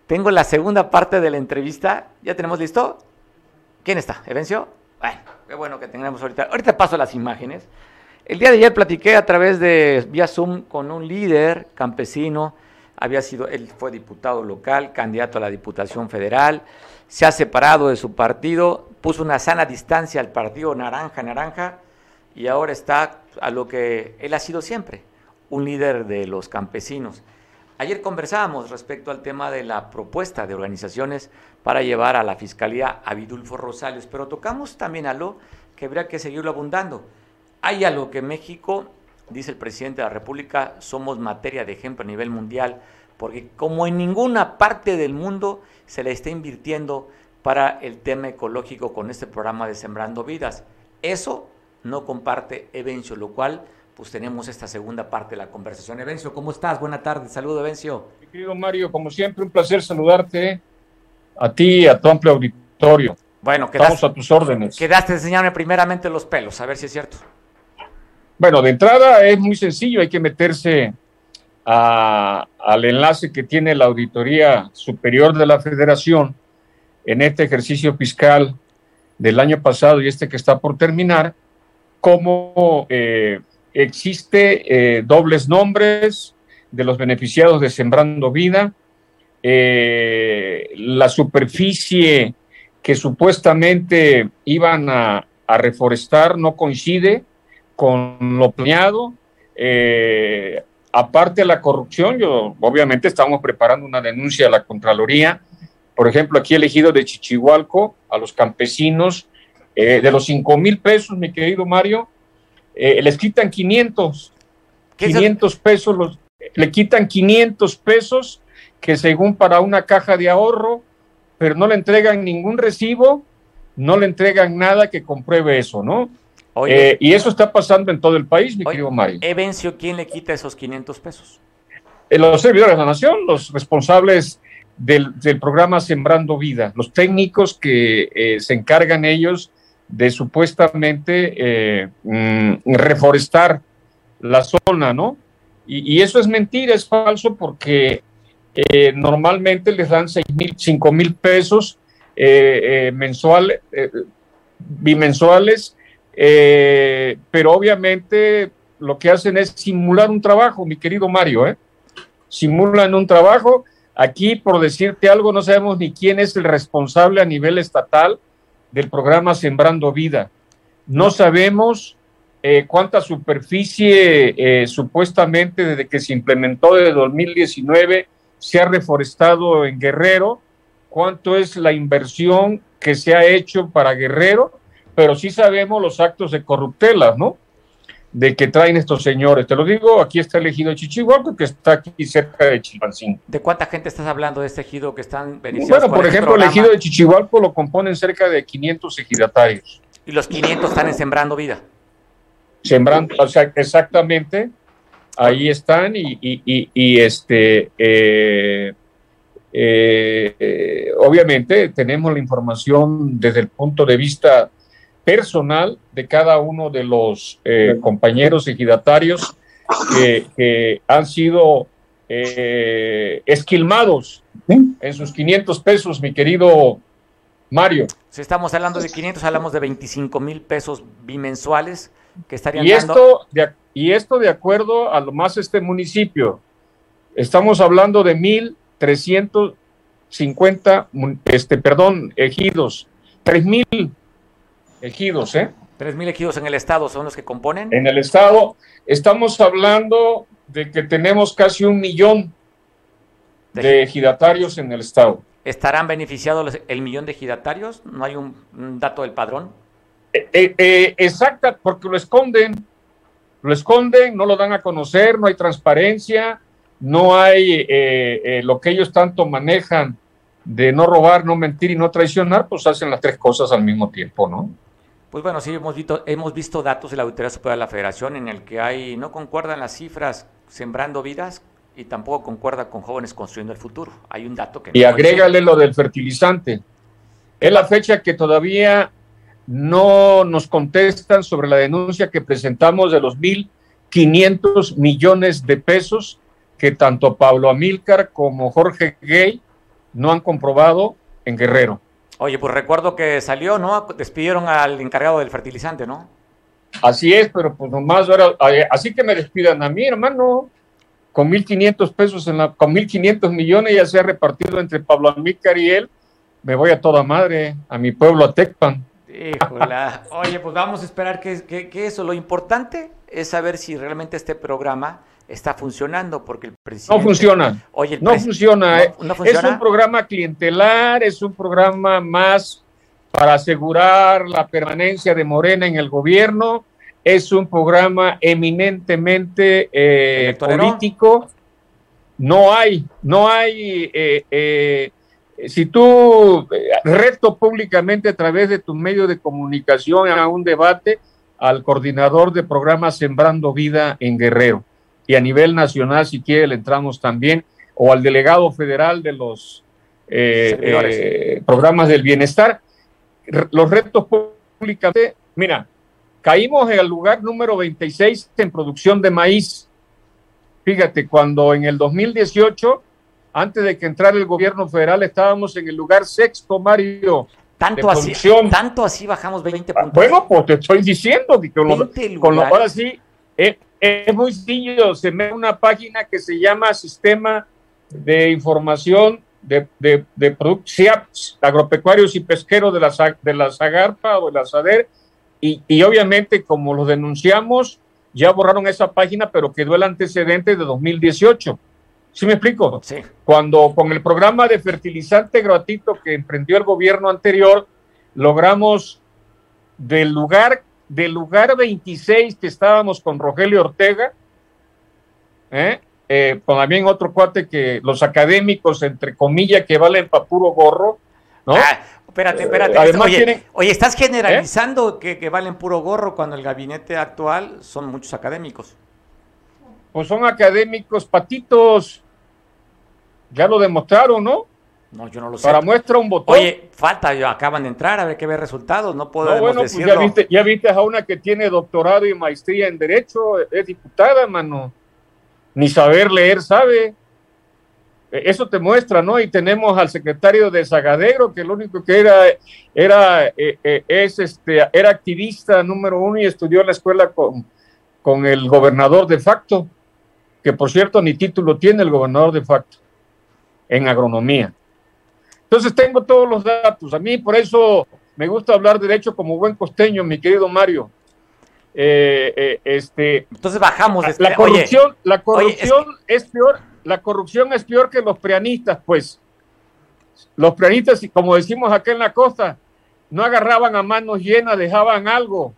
Tengo la segunda parte de la entrevista. ¿Ya tenemos listo? ¿Quién está? ¿Evencio? Bueno, qué bueno que tengamos ahorita. Ahorita paso las imágenes. El día de ayer platiqué a través de vía Zoom con un líder campesino. Había sido, él fue diputado local, candidato a la Diputación Federal. Se ha separado de su partido, puso una sana distancia al partido naranja, naranja, y ahora está a lo que él ha sido siempre, un líder de los campesinos. Ayer conversábamos respecto al tema de la propuesta de organizaciones para llevar a la Fiscalía a Vidulfo Rosales, pero tocamos también algo que habría que seguirlo abundando. Hay algo que México, dice el presidente de la República, somos materia de ejemplo a nivel mundial, porque como en ninguna parte del mundo se le está invirtiendo para el tema ecológico con este programa de Sembrando Vidas. Eso no comparte Evencio, lo cual pues tenemos esta segunda parte de la conversación. Evencio, ¿cómo estás? Buena tarde, saludo Evencio. Mi querido Mario, como siempre, un placer saludarte a ti y a tu amplio auditorio. Bueno, quedaste, Estamos a tus órdenes. Quedaste de enseñarme primeramente los pelos, a ver si es cierto. Bueno, de entrada es muy sencillo, hay que meterse al enlace que tiene la Auditoría Superior de la Federación en este ejercicio fiscal del año pasado y este que está por terminar, cómo eh, existe eh, dobles nombres de los beneficiados de Sembrando Vida, eh, la superficie que supuestamente iban a, reforestar no coincide con lo planeado. Eh, aparte de la corrupción, yo obviamente estamos preparando una denuncia a la Contraloría, por ejemplo, aquí elegido de Chichihualco, a los campesinos, de los 5 mil pesos, mi querido Mario, eh, les quitan 500, 500 pesos, los, le quitan 500 pesos que según para una caja de ahorro, pero no le entregan ningún recibo, no le entregan nada que compruebe eso, ¿no? Eh, y eso está pasando en todo el país, mi querido Mario. Evencio, ¿quién le quita esos 500 pesos? Eh, los servidores de la nación, los responsables del, programa Sembrando Vida, los técnicos que se encargan ellos de supuestamente eh, mm, reforestar la zona, ¿no? Y, eso es mentira, es falso porque eh, normalmente les dan seis mil, cinco mil pesos eh, mensuales, bimensuales, pero obviamente lo que hacen es simular un trabajo, mi querido Mario, ¿eh? Simulan un trabajo. Aquí, por decirte algo, no sabemos ni quién es el responsable a nivel estatal del programa Sembrando Vida. No sabemos eh, cuánta superficie eh, supuestamente desde que se implementó desde 2019 se ha reforestado en Guerrero, cuánto es la inversión que se ha hecho para Guerrero, pero sí sabemos los actos de corruptela, ¿no? De que traen estos señores. Te lo digo, aquí está el ejido de que está aquí cerca de Chilpancingo. ¿De cuánta gente estás hablando de este ejido que están? Bueno, por, este ejemplo, el ejido de Chichihualco lo componen cerca de 500 ejidatarios. ¿Y los 500 están en Sembrando Vida? Sembrando, o sea, exactamente, ahí están y, y, y, este, eh, eh, obviamente tenemos la información desde el punto de vista personal de cada uno de los eh, compañeros ejidatarios que, que han sido eh, esquilmados en sus 500 pesos, mi querido Mario. Si estamos hablando de 500, hablamos de 25 mil pesos bimensuales que estarían y Esto de, y esto de acuerdo a lo más este municipio. Estamos hablando de 1.350, este, perdón, ejidos, 3.000 ejidos, ¿eh? Tres mil ejidos en el estado son los que componen. En el estado estamos hablando de que tenemos casi un millón de, ejidatarios en el estado. ¿Estarán beneficiados el millón de ejidatarios? ¿No hay un, dato del padrón? Eh, eh, eh, exacta, porque lo esconden, lo esconden, no lo dan a conocer, no hay transparencia, no hay lo que ellos tanto manejan de no robar, no mentir y no traicionar, pues hacen las tres cosas al mismo tiempo, ¿no? Pues bueno, sí, hemos visto, hemos visto datos de la Auditoría Superior de la Federación en el que hay, no concuerdan las cifras sembrando vidas y tampoco concuerda con jóvenes construyendo el futuro. Hay un dato que... Y agrégale lo del fertilizante. Es la fecha que todavía no nos contestan sobre la denuncia que presentamos de los 1.500 millones de pesos que tanto Pablo Amílcar como Jorge Gay no han comprobado en Guerrero. Oye, pues recuerdo que salió, ¿no? Despidieron al encargado del fertilizante, ¿no? Así es, pero pues nomás ahora, eh, así que me despidan a mí, hermano, con 1.500 pesos, en la, con 1.500 millones ya se ha repartido entre Pablo Amílcar y él, me voy a toda madre, a mi pueblo, a Tecpan. Híjola. Oye, pues vamos a esperar que, que, eso, lo importante es saber si realmente este programa está funcionando, porque el presidente... No funciona. Oye, no, funciona, eh. no, funciona. Es un programa clientelar, es un programa más para asegurar la permanencia de Morena en el gobierno. Es un programa eminentemente eh, político. No hay, no hay, eh, eh, si tú reto públicamente a través de tu medio de comunicación a un debate al coordinador de programas Sembrando Vida en Guerrero y a nivel nacional, si quiere, le entramos también, o al delegado federal de los programas del bienestar los retos públicamente, mira, caímos en el lugar número 26 en producción de maíz. Fíjate, cuando en el 2018, antes de que entrara el gobierno federal, estábamos en el lugar sexto, Mario. Tanto así, tanto así bajamos 20 puntos. Bueno, pues te estoy diciendo que con, lo, con ahora sí, eh, es muy sencillo, se me una página que se llama Sistema de Información de, de, de agropecuarios y pesqueros de la, de la Zagarpa o de la SADER, y, y, obviamente como lo denunciamos, ya borraron esa página, pero quedó el antecedente de 2018. ¿Sí me explico? Sí. Cuando con el programa de fertilizante gratuito que emprendió el gobierno anterior, logramos del lugar, del lugar 26 que estábamos con Rogelio Ortega, ¿eh? eh, también otro cuate que los académicos, entre comillas, que valen para puro gorro, ¿no? Ah, espérate, espérate. oye, oye, estás generalizando que, que, valen puro gorro cuando el gabinete actual son muchos académicos. Pues son académicos patitos. Ya lo demostraron, ¿no? No, yo no lo sé. Para muestra un botón. Oye, falta, acaban de entrar, a ver qué ve resultados, no puedo no, bueno, Pues ya viste, ya viste a una que tiene doctorado y maestría en Derecho, es diputada, mano ni saber leer sabe. E, eso te muestra, ¿no? Y tenemos al secretario de Zagadero, que lo único que era, era, eh, eh, es este, era activista número uno y estudió en la escuela con, con el gobernador de facto, que por cierto ni título tiene el gobernador de facto en agronomía. Entonces tengo todos los datos. A mí por eso me gusta hablar derecho como buen costeño, mi querido Mario. Eh, eh, este, Entonces bajamos. La, este, corrupción, la corrupción es, peor, la corrupción es peor que los preanistas, pues. Los preanistas, como decimos acá en la costa, no agarraban a manos llenas, dejaban algo.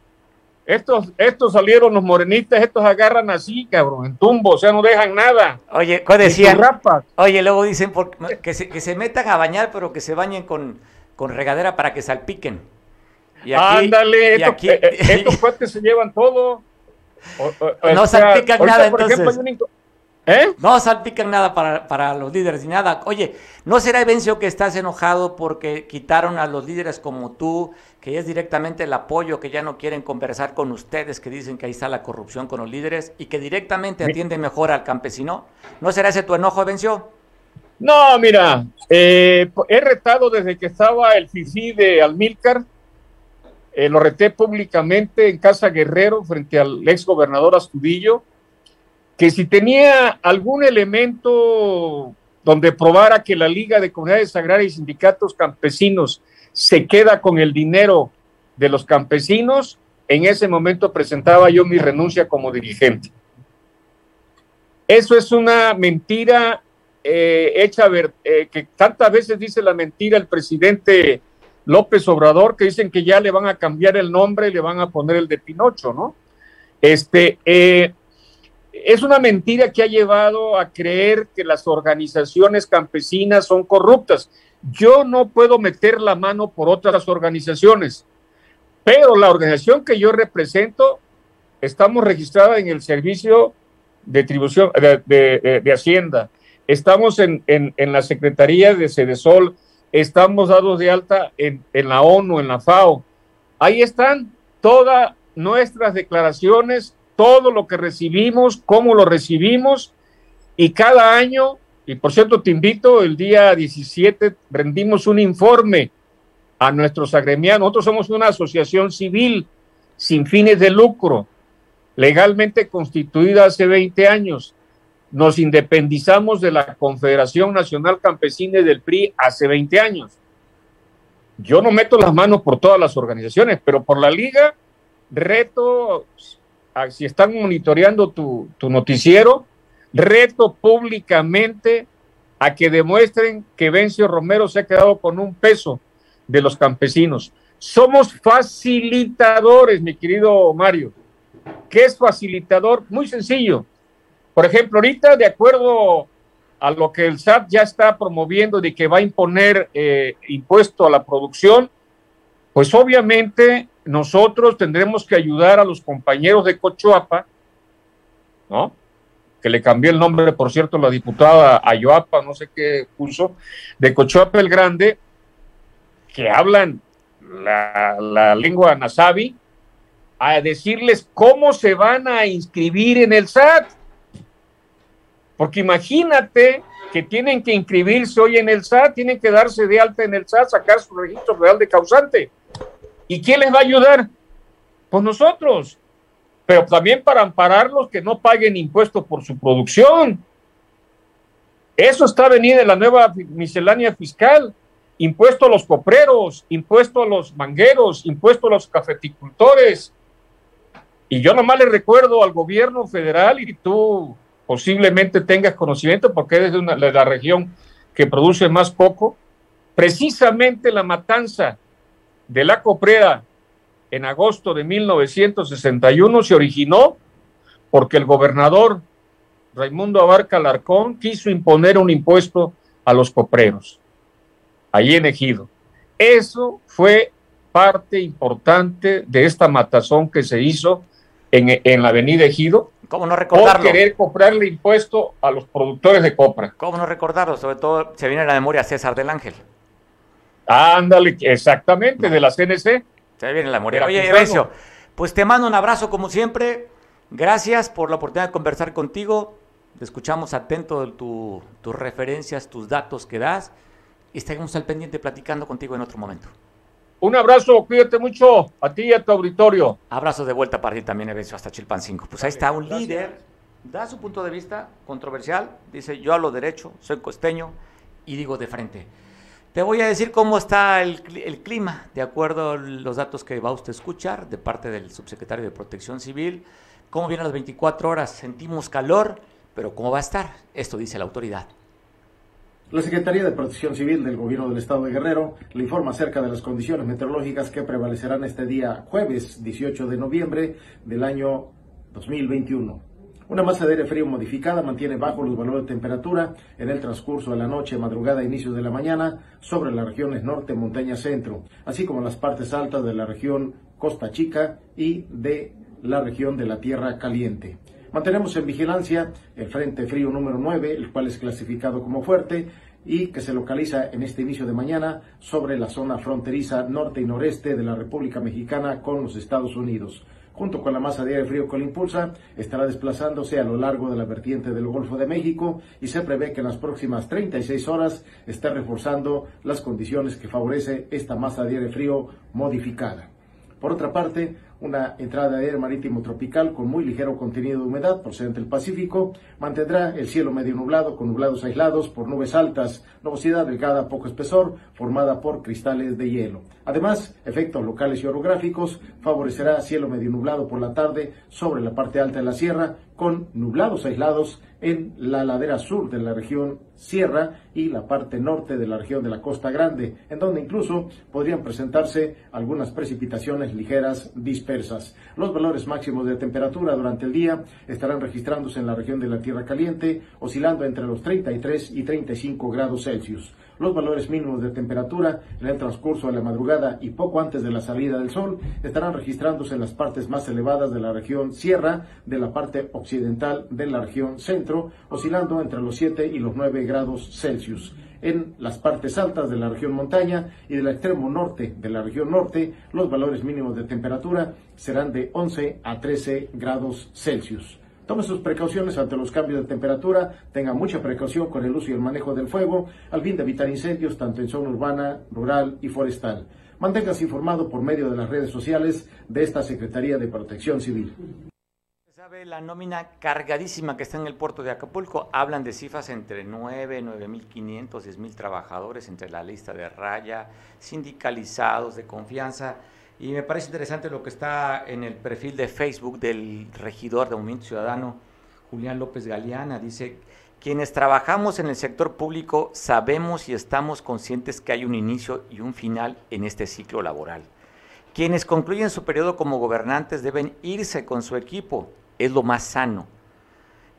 Estos, estos salieron los morenistas, estos agarran así, cabrón, en tumbo, o sea, no dejan nada. Oye, ¿qué decían? Oye, luego dicen que, se, que se metan a bañar, pero que se bañen con, con regadera para que salpiquen. Ándale, eh, eh, estos cuates se llevan todo. no salpican nada entonces. ¿Eh? No salpican nada para, para, los líderes ni nada. Oye, ¿no será Evencio que estás enojado porque quitaron a los líderes como tú, que es directamente el apoyo, que ya no quieren conversar con ustedes, que dicen que ahí está la corrupción con los líderes y que directamente atiende mejor al campesino? ¿No será ese tu enojo, Evencio? No, mira, he retado desde que estaba el FIFI de Almilcar eh, lo reté públicamente en Casa Guerrero frente al ex gobernador Astudillo, que si tenía algún elemento donde probara que la Liga de Comunidades Agrarias y Sindicatos Campesinos se queda con el dinero de los campesinos, en ese momento presentaba yo mi renuncia como dirigente. Eso es una mentira eh, hecha, ver, eh, que tantas veces dice la mentira el presidente López Obrador, que dicen que ya le van a cambiar el nombre y le van a poner el de Pinocho, ¿no? Este, eh, es una mentira que ha llevado a creer que las organizaciones campesinas son corruptas. Yo no puedo meter la mano por otras organizaciones, pero la organización que yo represento, estamos registrada en el Servicio de Tribución de, Hacienda, estamos en, en, en la Secretaría de Cedesol, estamos dados de alta en, la ONU, en la FAO. Ahí están todas nuestras declaraciones, todo lo que recibimos, cómo lo recibimos Y cada año, y por cierto te invito, el día 17 rendimos un informe a nuestros agremiados. Nosotros somos una asociación civil sin fines de lucro, legalmente constituida hace 20 años. Nos independizamos de la Confederación Nacional Campesina del PRI hace 20 años. Yo no meto las manos por todas las organizaciones, pero por la liga, reto, si están monitoreando tu, tu noticiero, reto públicamente a que demuestren que Vencio Romero se ha quedado con un peso de los campesinos. Somos facilitadores, mi querido Mario. ¿Qué es facilitador? Muy sencillo. Por ejemplo, ahorita, de acuerdo a lo que el SAT ya está promoviendo de que va a imponer eh, impuesto a la producción, pues obviamente nosotros tendremos que ayudar a los compañeros de Cochuapa, ¿no? Que le cambió el nombre, por cierto, la diputada Ayoapa, no sé qué puso, de Cochuapa el Grande, que hablan la, lengua nasabi, a decirles cómo se van a inscribir en el SAT. Porque imagínate que tienen que inscribirse hoy en el SAT, tienen que darse de alta en el SAT, sacar su registro real de causante. ¿Y quién les va a ayudar? Pues nosotros. Pero también para ampararlos que no paguen impuestos por su producción. Eso está venido en la nueva miscelánea fiscal impuesto a los copreros, impuesto a los mangueros, impuesto a los cafeticultores. Y yo nomás le recuerdo al gobierno federal y tú posiblemente tengas conocimiento porque eres de, una, de la región que produce más poco, precisamente la matanza de la coprera en agosto de 1961 se originó porque el gobernador Raimundo Abarca Larcón quiso imponer un impuesto a los copreros allí en Ejido. Eso fue parte importante de esta matazón que se hizo en, en la avenida Ejido. ¿Cómo no recordarlo? Por querer comprarle impuesto a los productores de copra. ¿Cómo no recordarlo? Sobre todo se viene a la memoria César del Ángel. Ándale, exactamente, de la CNC. Se viene a la memoria. Oye, Evencio, pues te mando un abrazo como siempre. Gracias por la oportunidad de conversar contigo. Te escuchamos atento de tu, tus referencias, tus datos que das y estaremos al pendiente platicando contigo en otro momento. Un abrazo, cuídate mucho a ti y a tu auditorio. Abrazo de vuelta para ti también, Evencio, hasta Chilpan 5. Pues ahí está un líder, da su punto de vista controversial, dice yo hablo derecho, soy costeño y digo de frente. Te voy a decir cómo está el, clima, de acuerdo a los datos que va usted a escuchar de parte del subsecretario de Protección Civil. ¿Cómo vienen las 24 horas? Sentimos calor, pero ¿cómo va a estar? Esto dice la autoridad. La Secretaría de Protección Civil del Gobierno del Estado de Guerrero le informa acerca de las condiciones meteorológicas que prevalecerán este día jueves 18 de noviembre del año 2021. Una masa de aire frío modificada mantiene bajo los valores de temperatura en el transcurso de la noche, madrugada inicios de la mañana sobre las regiones norte, montaña, centro, así como las partes altas de la región Costa Chica y de la región de la Tierra Caliente. Mantenemos en vigilancia el Frente Frío número 9, el cual es clasificado como fuerte y que se localiza en este inicio de mañana sobre la zona fronteriza norte y noreste de la República Mexicana con los Estados Unidos. Junto con la masa de aire frío que lo impulsa, estará desplazándose a lo largo de la vertiente del Golfo de México y se prevé que en las próximas 36 horas esté reforzando las condiciones que favorece esta masa de aire frío modificada. Por otra parte, una entrada de aire marítimo tropical con muy ligero contenido de humedad procedente del Pacífico, mantendrá el cielo medio nublado con nublados aislados por nubes altas, nubosidad delgada poco espesor, formada por cristales de hielo. Además, efectos locales y orográficos favorecerá cielo medio nublado por la tarde sobre la parte alta de la sierra, con nublados aislados en la ladera sur de la región Sierra y la parte norte de la región de la Costa Grande, en donde incluso podrían presentarse algunas precipitaciones ligeras dispersas. Los valores máximos de temperatura durante el día estarán registrándose en la región de la Tierra Caliente, oscilando entre los 33 y 35 grados Celsius. Los valores mínimos de temperatura en el transcurso de la madrugada y poco antes de la salida del sol estarán registrándose en las partes más elevadas de la región Sierra, de la parte occidental de la región Centro, oscilando entre los 7 y los 9 grados Celsius. En las partes altas de la región montaña y del extremo norte de la región norte, los valores mínimos de temperatura serán de 11 a 13 grados Celsius. Tome sus precauciones ante los cambios de temperatura, tenga mucha precaución con el uso y el manejo del fuego, al fin de evitar incendios tanto en zona urbana, rural y forestal. Manténgase informado por medio de las redes sociales de esta Secretaría de Protección Civil. Sabe la nómina cargadísima que está en el puerto de Acapulco. Hablan de cifras entre 9, 9.500, 10.000 trabajadores entre la lista de raya, sindicalizados, de confianza. Y me parece interesante lo que está en el perfil de Facebook del regidor de Movimiento Ciudadano, Julián López Galeana. Dice, quienes trabajamos en el sector público sabemos y estamos conscientes que hay un inicio y un final en este ciclo laboral. Quienes concluyen su periodo como gobernantes deben irse con su equipo, es lo más sano.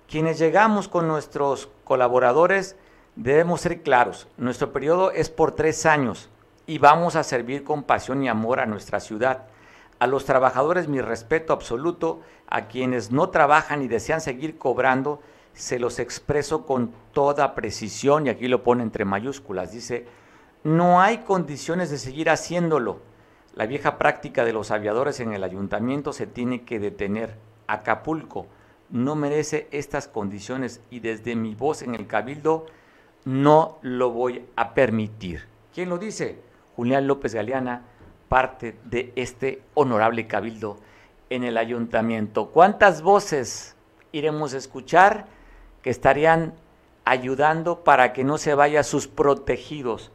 Quienes llegamos con nuestros colaboradores debemos ser claros, nuestro periodo es por tres años, y vamos a servir con pasión y amor a nuestra ciudad. A los trabajadores mi respeto absoluto, a quienes no trabajan y desean seguir cobrando, se los expreso con toda precisión y aquí lo pone entre mayúsculas. Dice, no hay condiciones de seguir haciéndolo. La vieja práctica de los aviadores en el ayuntamiento se tiene que detener. Acapulco no merece estas condiciones y desde mi voz en el cabildo no lo voy a permitir. ¿Quién lo dice? Julián López Galeana, parte de este honorable cabildo en el ayuntamiento. ¿Cuántas voces iremos a escuchar que estarían ayudando para que no se vaya sus protegidos?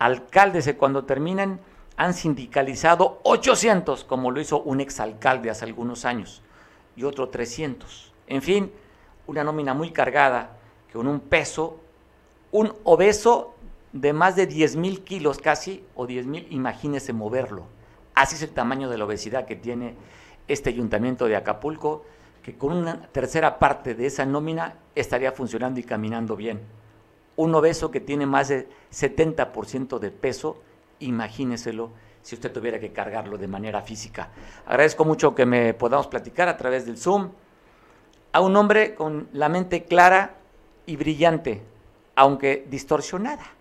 Alcaldes que cuando terminen han sindicalizado 800, como lo hizo un exalcalde hace algunos años, y otro 300. En fin, una nómina muy cargada, con un peso, un obeso de más de 10 mil kilos casi, o 10 mil, imagínese moverlo. Así es el tamaño de la obesidad que tiene este ayuntamiento de Acapulco, que con una tercera parte de esa nómina estaría funcionando y caminando bien. Un obeso que tiene más de 70% de peso, imagíneselo si usted tuviera que cargarlo de manera física. Agradezco mucho que me podamos platicar a través del Zoom a un hombre con la mente clara y brillante, aunque distorsionada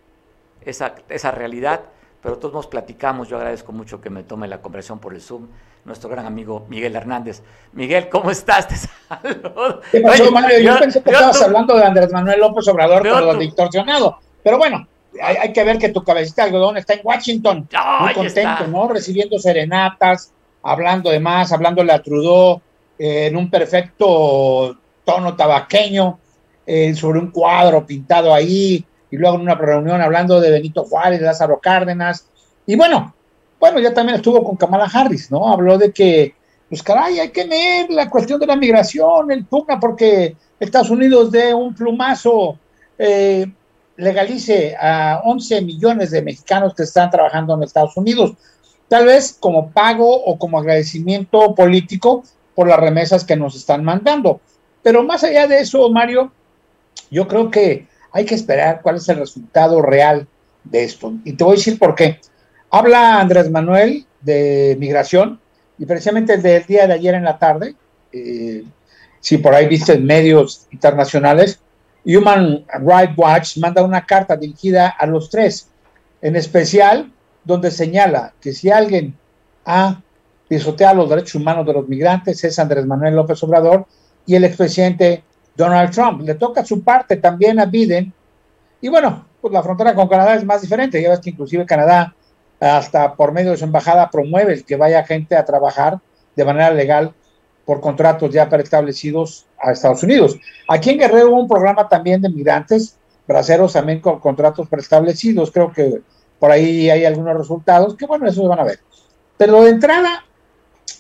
esa, esa realidad, pero todos nos platicamos. Yo agradezco mucho que me tome la conversación por el Zoom nuestro gran amigo Miguel Hernández. Miguel, ¿cómo estás? Te saludo. ¿Qué pasó, Mario? Yo, pensé que estabas hablando de Andrés Manuel López Obrador, pero distorsionado. Pero bueno, hay, hay, que ver que tu cabecita de algodón está en Washington, muy contento, ¿no? Recibiendo serenatas, hablando de más, hablándole a Trudeau eh, en un perfecto tono tabaqueño, eh, sobre un cuadro pintado ahí, y luego en una reunión hablando de Benito Juárez, de Lázaro Cárdenas, y bueno, bueno, ya también estuvo con Kamala Harris, ¿no? Habló de que, pues caray, hay que ver la cuestión de la migración, el pugna, porque Estados Unidos de un plumazo eh, legalice a 11 millones de mexicanos que están trabajando en Estados Unidos, tal vez como pago o como agradecimiento político por las remesas que nos están mandando. Pero más allá de eso, Mario, yo creo que hay que esperar cuál es el resultado real de esto. Y te voy a decir por qué. Habla Andrés Manuel de migración y precisamente el del día de ayer en la tarde, eh, si por ahí viste medios internacionales, Human Rights Watch manda una carta dirigida a los tres, en especial donde señala que si alguien ha pisoteado los derechos humanos de los migrantes es Andrés Manuel López Obrador y el expresidente Donald Trump. Le toca su parte también a Biden. Y bueno, pues la frontera con Canadá es más diferente. Ya ves que inclusive Canadá, hasta por medio de su embajada, promueve que vaya gente a trabajar de manera legal por contratos ya preestablecidos a Estados Unidos. Aquí en Guerrero hubo un programa también de migrantes, braceros también con contratos preestablecidos. Creo que por ahí hay algunos resultados que, bueno, eso se van a ver. Pero de entrada,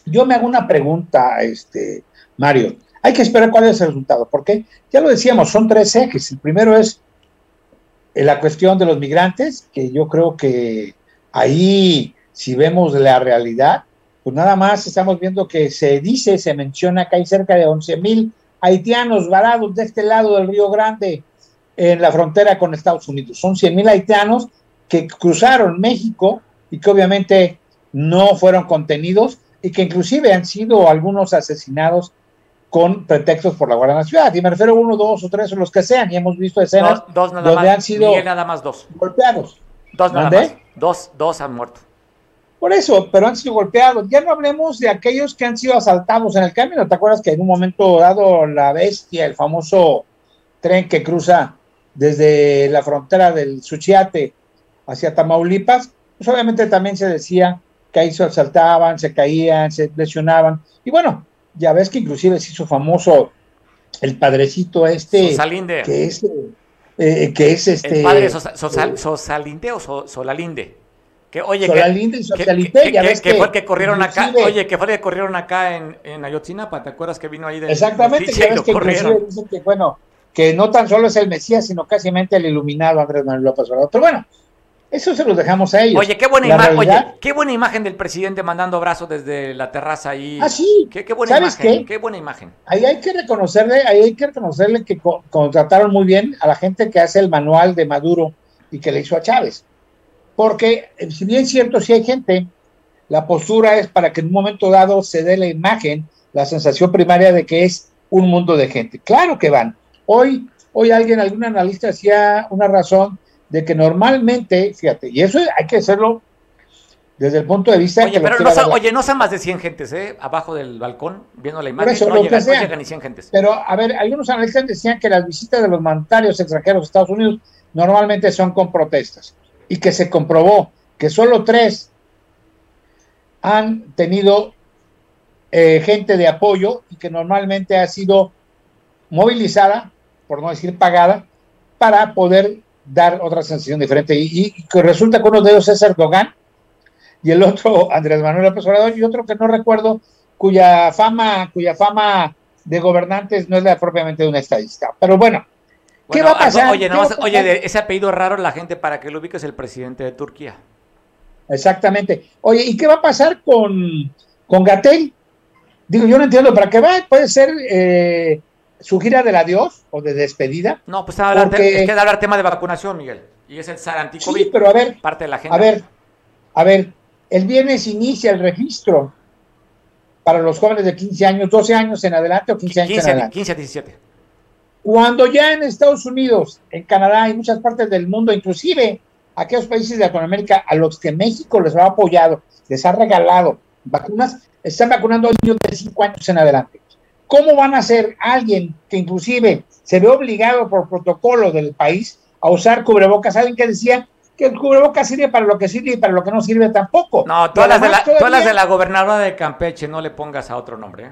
yo me hago una pregunta, este, Mario. Hay que esperar cuál es el resultado, porque ya lo decíamos, son tres ejes. El primero es eh, la cuestión de los migrantes, que yo creo que ahí, si vemos la realidad, pues nada más estamos viendo que se dice, se menciona que hay cerca de 11 mil haitianos varados de este lado del Río Grande en la frontera con Estados Unidos. Son 100 mil haitianos que cruzaron México y que obviamente no fueron contenidos y que inclusive han sido algunos asesinados con pretextos por la Guardia Nacional. Y me refiero a uno, dos o tres o los que sean. Y hemos visto escenas donde más, han sido nada más dos. golpeados. Dos nada más. Dos, dos han muerto. Por eso, pero han sido golpeados. Ya no hablemos de aquellos que han sido asaltados en el camino. ¿Te acuerdas que en un momento dado la bestia, el famoso tren que cruza desde la frontera del Suchiate hacia Tamaulipas, pues obviamente también se decía que ahí se asaltaban, se caían, se lesionaban. Y bueno, ya ves que inclusive se hizo famoso el padrecito este, Sosalinde. que es, eh, que es este... El padre Sosalinde o Solalinde. Que, oye, Solalinde que, que, ya ves que, fue el que corrieron acá, oye, que fue que corrieron acá en, en Ayotzinapa, ¿te acuerdas que vino ahí de Exactamente, ya ves que dicen que, bueno, que no tan solo es el Mesías, sino casi el iluminado Andrés Manuel López Obrador. Pero bueno, eso se los dejamos a ellos. Oye, qué buena, imagen, oye, qué buena imagen del presidente mandando abrazos desde la terraza ahí. Ah, sí. Qué, qué buena ¿Sabes imagen. Qué? qué? buena imagen. Ahí hay que reconocerle, ahí hay que reconocerle que co contrataron muy bien a la gente que hace el manual de Maduro y que le hizo a Chávez. Porque, eh, si bien es cierto, si hay gente, la postura es para que en un momento dado se dé la imagen, la sensación primaria de que es un mundo de gente. Claro que van. Hoy, hoy alguien, algún analista hacía una razón de que normalmente, fíjate, y eso hay que hacerlo desde el punto de vista... Oye, que pero no, son, oye, no son más de 100 gentes, ¿eh? Abajo del balcón, viendo la imagen, eso, no, llegan, no, llegan, ni 100 gentes. Pero, a ver, algunos analistas decían que las visitas de los mandatarios extranjeros a Estados Unidos normalmente son con protestas y que se comprobó que solo tres han tenido eh, gente de apoyo y que normalmente ha sido movilizada, por no decir pagada, para poder dar otra sensación diferente. Y, y, que resulta que uno de ellos es Erdogan y el otro Andrés Manuel López Obrador y otro que no recuerdo, cuya fama, cuya fama de gobernantes no es la propiamente de un estadista. Pero bueno, ¿qué bueno, va a pasar? Oye, no, oye ese apellido raro, la gente para que lo ubique es el presidente de Turquía. Exactamente. Oye, ¿y qué va a pasar con, con Gatel? Digo, yo no entiendo para qué va. Puede ser eh, su gira del adiós o de despedida. No, pues está hablar, porque... es que hablar tema de vacunación, Miguel. Y es el SAR anticovid. Sí, pero a ver. Parte de la agenda. A ver, a ver. El viernes inicia el registro para los jóvenes de 15 años, 12 años en adelante o 15 años 15, en adelante. 15 a 17. Cuando ya en Estados Unidos, en Canadá y muchas partes del mundo, inclusive aquellos países de Latinoamérica a los que México les ha apoyado, les ha regalado vacunas, están vacunando a niños de 5 años en adelante. ¿Cómo van a ser alguien que inclusive se ve obligado por protocolo del país a usar cubrebocas? Alguien que decía que el cubrebocas sirve para lo que sirve y para lo que no sirve tampoco. No, todas, las de, la, todas las de la gobernadora de Campeche, no le pongas a otro nombre. ¿eh?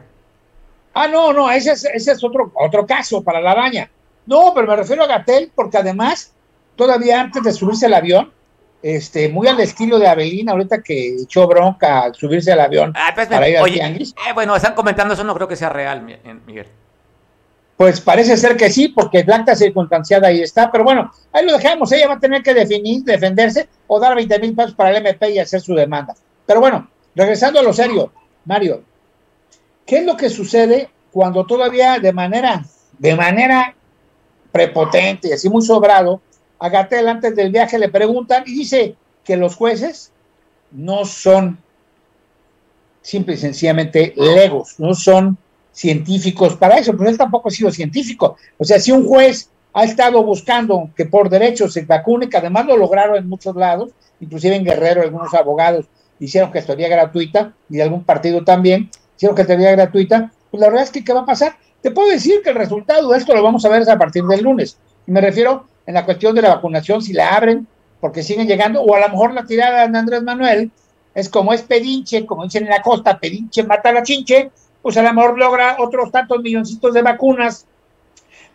Ah, no, no, ese es, ese es otro, otro caso para la araña. No, pero me refiero a Gatel porque además, todavía antes de subirse al avión, este, muy al estilo de Avelina, ahorita que echó bronca al subirse al avión ah, pues, para ir oye, al. Eh, bueno, están comentando eso, no creo que sea real, Miguel. Pues parece ser que sí, porque blanca circunstanciada ahí está, pero bueno, ahí lo dejamos, ella va a tener que definir, defenderse o dar 20 mil pesos para el MP y hacer su demanda. Pero bueno, regresando a lo serio, Mario, ¿qué es lo que sucede cuando todavía de manera, de manera prepotente y así muy sobrado, a Gatel antes del viaje le preguntan y dice que los jueces no son simple y sencillamente legos, no son científicos para eso, pero él tampoco ha sido científico. O sea, si un juez ha estado buscando que por derecho se vacune, que además lo lograron en muchos lados, inclusive en Guerrero algunos abogados hicieron gestoría gratuita y algún partido también hicieron gestoría gratuita, pues la verdad es que ¿qué va a pasar? Te puedo decir que el resultado de esto lo vamos a ver a partir del lunes. Me refiero en la cuestión de la vacunación, si la abren, porque siguen llegando, o a lo mejor la tirada de Andrés Manuel es como es pedinche, como dicen en la costa, pedinche mata a la chinche, pues a lo mejor logra otros tantos milloncitos de vacunas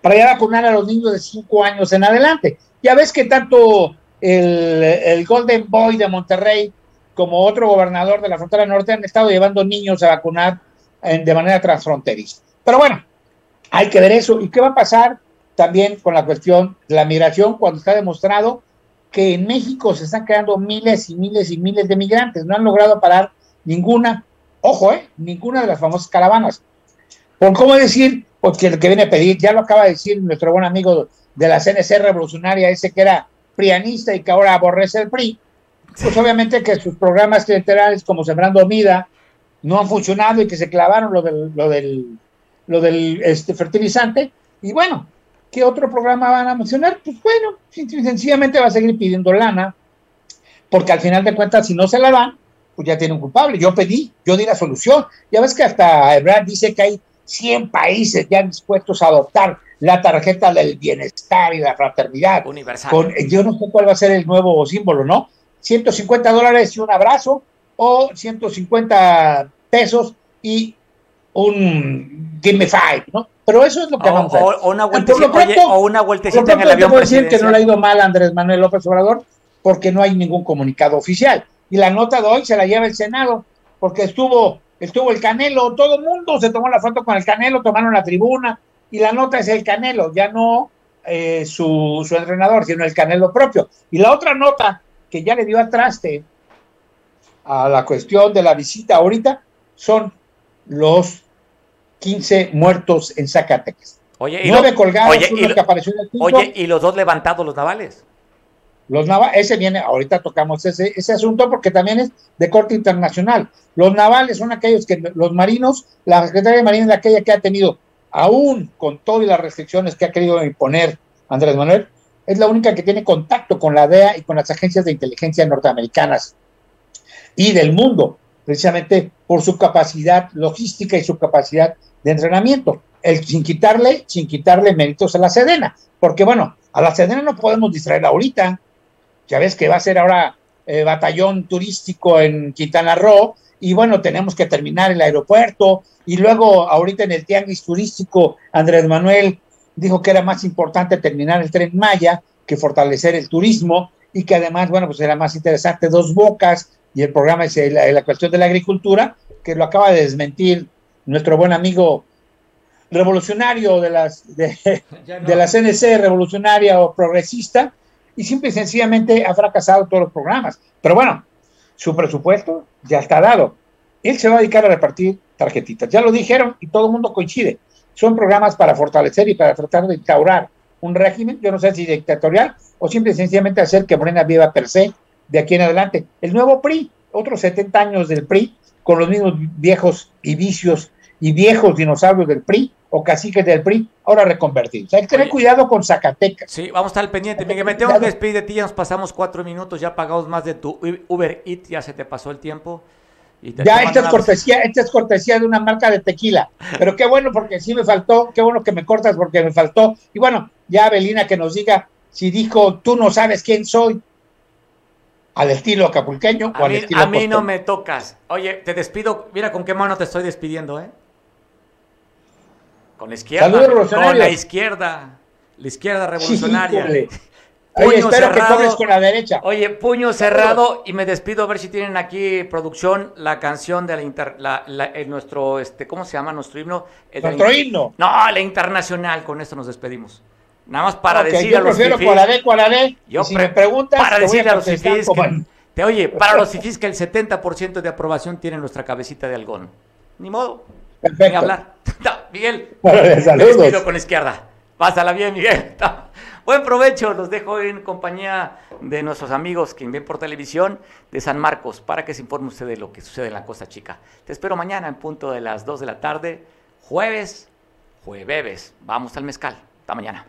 para ya vacunar a los niños de 5 años en adelante. Ya ves que tanto el, el, Golden Boy de Monterrey como otro gobernador de la frontera norte han estado llevando niños a vacunar en, de manera transfronteriza. Pero bueno, hay que ver eso. ¿Y qué va a pasar también con la cuestión de la migración cuando está demostrado que en México se están creando miles y miles y miles de migrantes? No han logrado parar ninguna Ojo, ¿eh? Ninguna de las famosas caravanas. Por cómo decir, porque el que viene a pedir, ya lo acaba de decir nuestro buen amigo de la CNC revolucionaria, ese que era prianista y que ahora aborrece el PRI, pues obviamente que sus programas clientelares como Sembrando Vida no han funcionado y que se clavaron lo del, lo del, lo del este, fertilizante. Y bueno, ¿qué otro programa van a mencionar? Pues bueno, sencillamente va a seguir pidiendo lana, porque al final de cuentas, si no se la dan, pues ya tiene un culpable. Yo pedí, yo di la solución. Ya ves que hasta Ebrard dice que hay 100 países ya dispuestos a adoptar la tarjeta del bienestar y la fraternidad. Universal. yo no sé cuál va a ser el nuevo símbolo, ¿no? 150 dólares y un abrazo o 150 pesos y un give me five, ¿no? Pero eso es lo que vamos a hacer. O una vueltecita, o una vueltecita en el avión decir que no le ha ido mal a Andrés Manuel López Obrador porque no hay ningún comunicado oficial. Y la nota de hoy se la lleva el Senado porque estuvo estuvo el Canelo, todo el mundo se tomó la foto con el Canelo, tomaron la tribuna y la nota es el Canelo, ya no eh, su, su entrenador, sino el Canelo propio. Y la otra nota que ya le dio a traste a la cuestión de la visita ahorita son los 15 muertos en Zacatecas. Oye, y Nueve colgados, oye, y, que apareció en el oye, y los dos levantados, los navales. Los navales, ese viene, ahorita tocamos ese, ese asunto porque también es de corte internacional. Los navales son aquellos que, los marinos, la Secretaría de Marina es aquella que ha tenido, aún con todas las restricciones que ha querido imponer Andrés Manuel, es la única que tiene contacto con la DEA y con las agencias de inteligencia norteamericanas y del mundo, precisamente por su capacidad logística y su capacidad de entrenamiento, el, sin quitarle, sin quitarle méritos a la Sedena, porque bueno, a la Sedena no podemos distraer ahorita, ya ves que va a ser ahora eh, batallón turístico en Quintana Roo, y bueno, tenemos que terminar el aeropuerto, y luego ahorita en el tianguis turístico, Andrés Manuel dijo que era más importante terminar el tren Maya que fortalecer el turismo, y que además, bueno, pues era más interesante dos bocas, y el programa es la, cuestión de la agricultura, que lo acaba de desmentir nuestro buen amigo revolucionario de las de, de, la CNC revolucionaria o progresista y simple y sencillamente ha fracasado todos los programas. Pero bueno, su presupuesto ya está dado. Él se va a dedicar a repartir tarjetitas. Ya lo dijeron y todo el mundo coincide. Son programas para fortalecer y para tratar de instaurar un régimen, yo no sé si dictatorial o simple y sencillamente hacer que Morena viva per se de aquí en adelante. El nuevo PRI, otros 70 años del PRI, con los mismos viejos y vicios y viejos dinosaurios del PRI o caciques del PRI, ahora reconvertidos. Hay que tener cuidado con Zacatecas. Sí, vamos a estar al pendiente. Miguel, me tengo que despedir de ti, ya nos pasamos cuatro minutos, ya pagamos más de tu Uber Eats, ya se te pasó el tiempo. ya, esta es, cortesía, esta es cortesía de una marca de tequila. Pero qué bueno, porque sí me faltó, qué bueno que me cortas porque me faltó. Y bueno, ya Belina que nos diga si dijo, tú no sabes quién soy al estilo acapulqueño o al estilo A mí no me tocas. Oye, te despido. Mira con qué mano te estoy despidiendo, ¿eh? Con la izquierda. con la izquierda. La izquierda revolucionaria. Oye, espero cerrado, que con la derecha. Oye, puño cerrado y me despido a ver si tienen aquí producción la canción de la, inter, la, nuestro este ¿cómo se llama nuestro himno? nuestro himno. No, la internacional, con esto nos despedimos. Nada más para decir yo a los fifís. Cuál Yo si me preguntas, para decirle a, los fifís que, te, oye, para los fifís que el 70% de aprobación tiene nuestra cabecita de algún. Ni modo. Perfecto. hablar. Miguel, saludos. Me despido con la izquierda. Pásala bien, Miguel. Buen provecho, los dejo en compañía de nuestros amigos que ven por televisión de San Marcos para que se informe usted de lo que sucede en la Costa Chica. Te espero mañana en punto de las 2 de la tarde, jueves, jueves. Vamos al mezcal. Hasta mañana.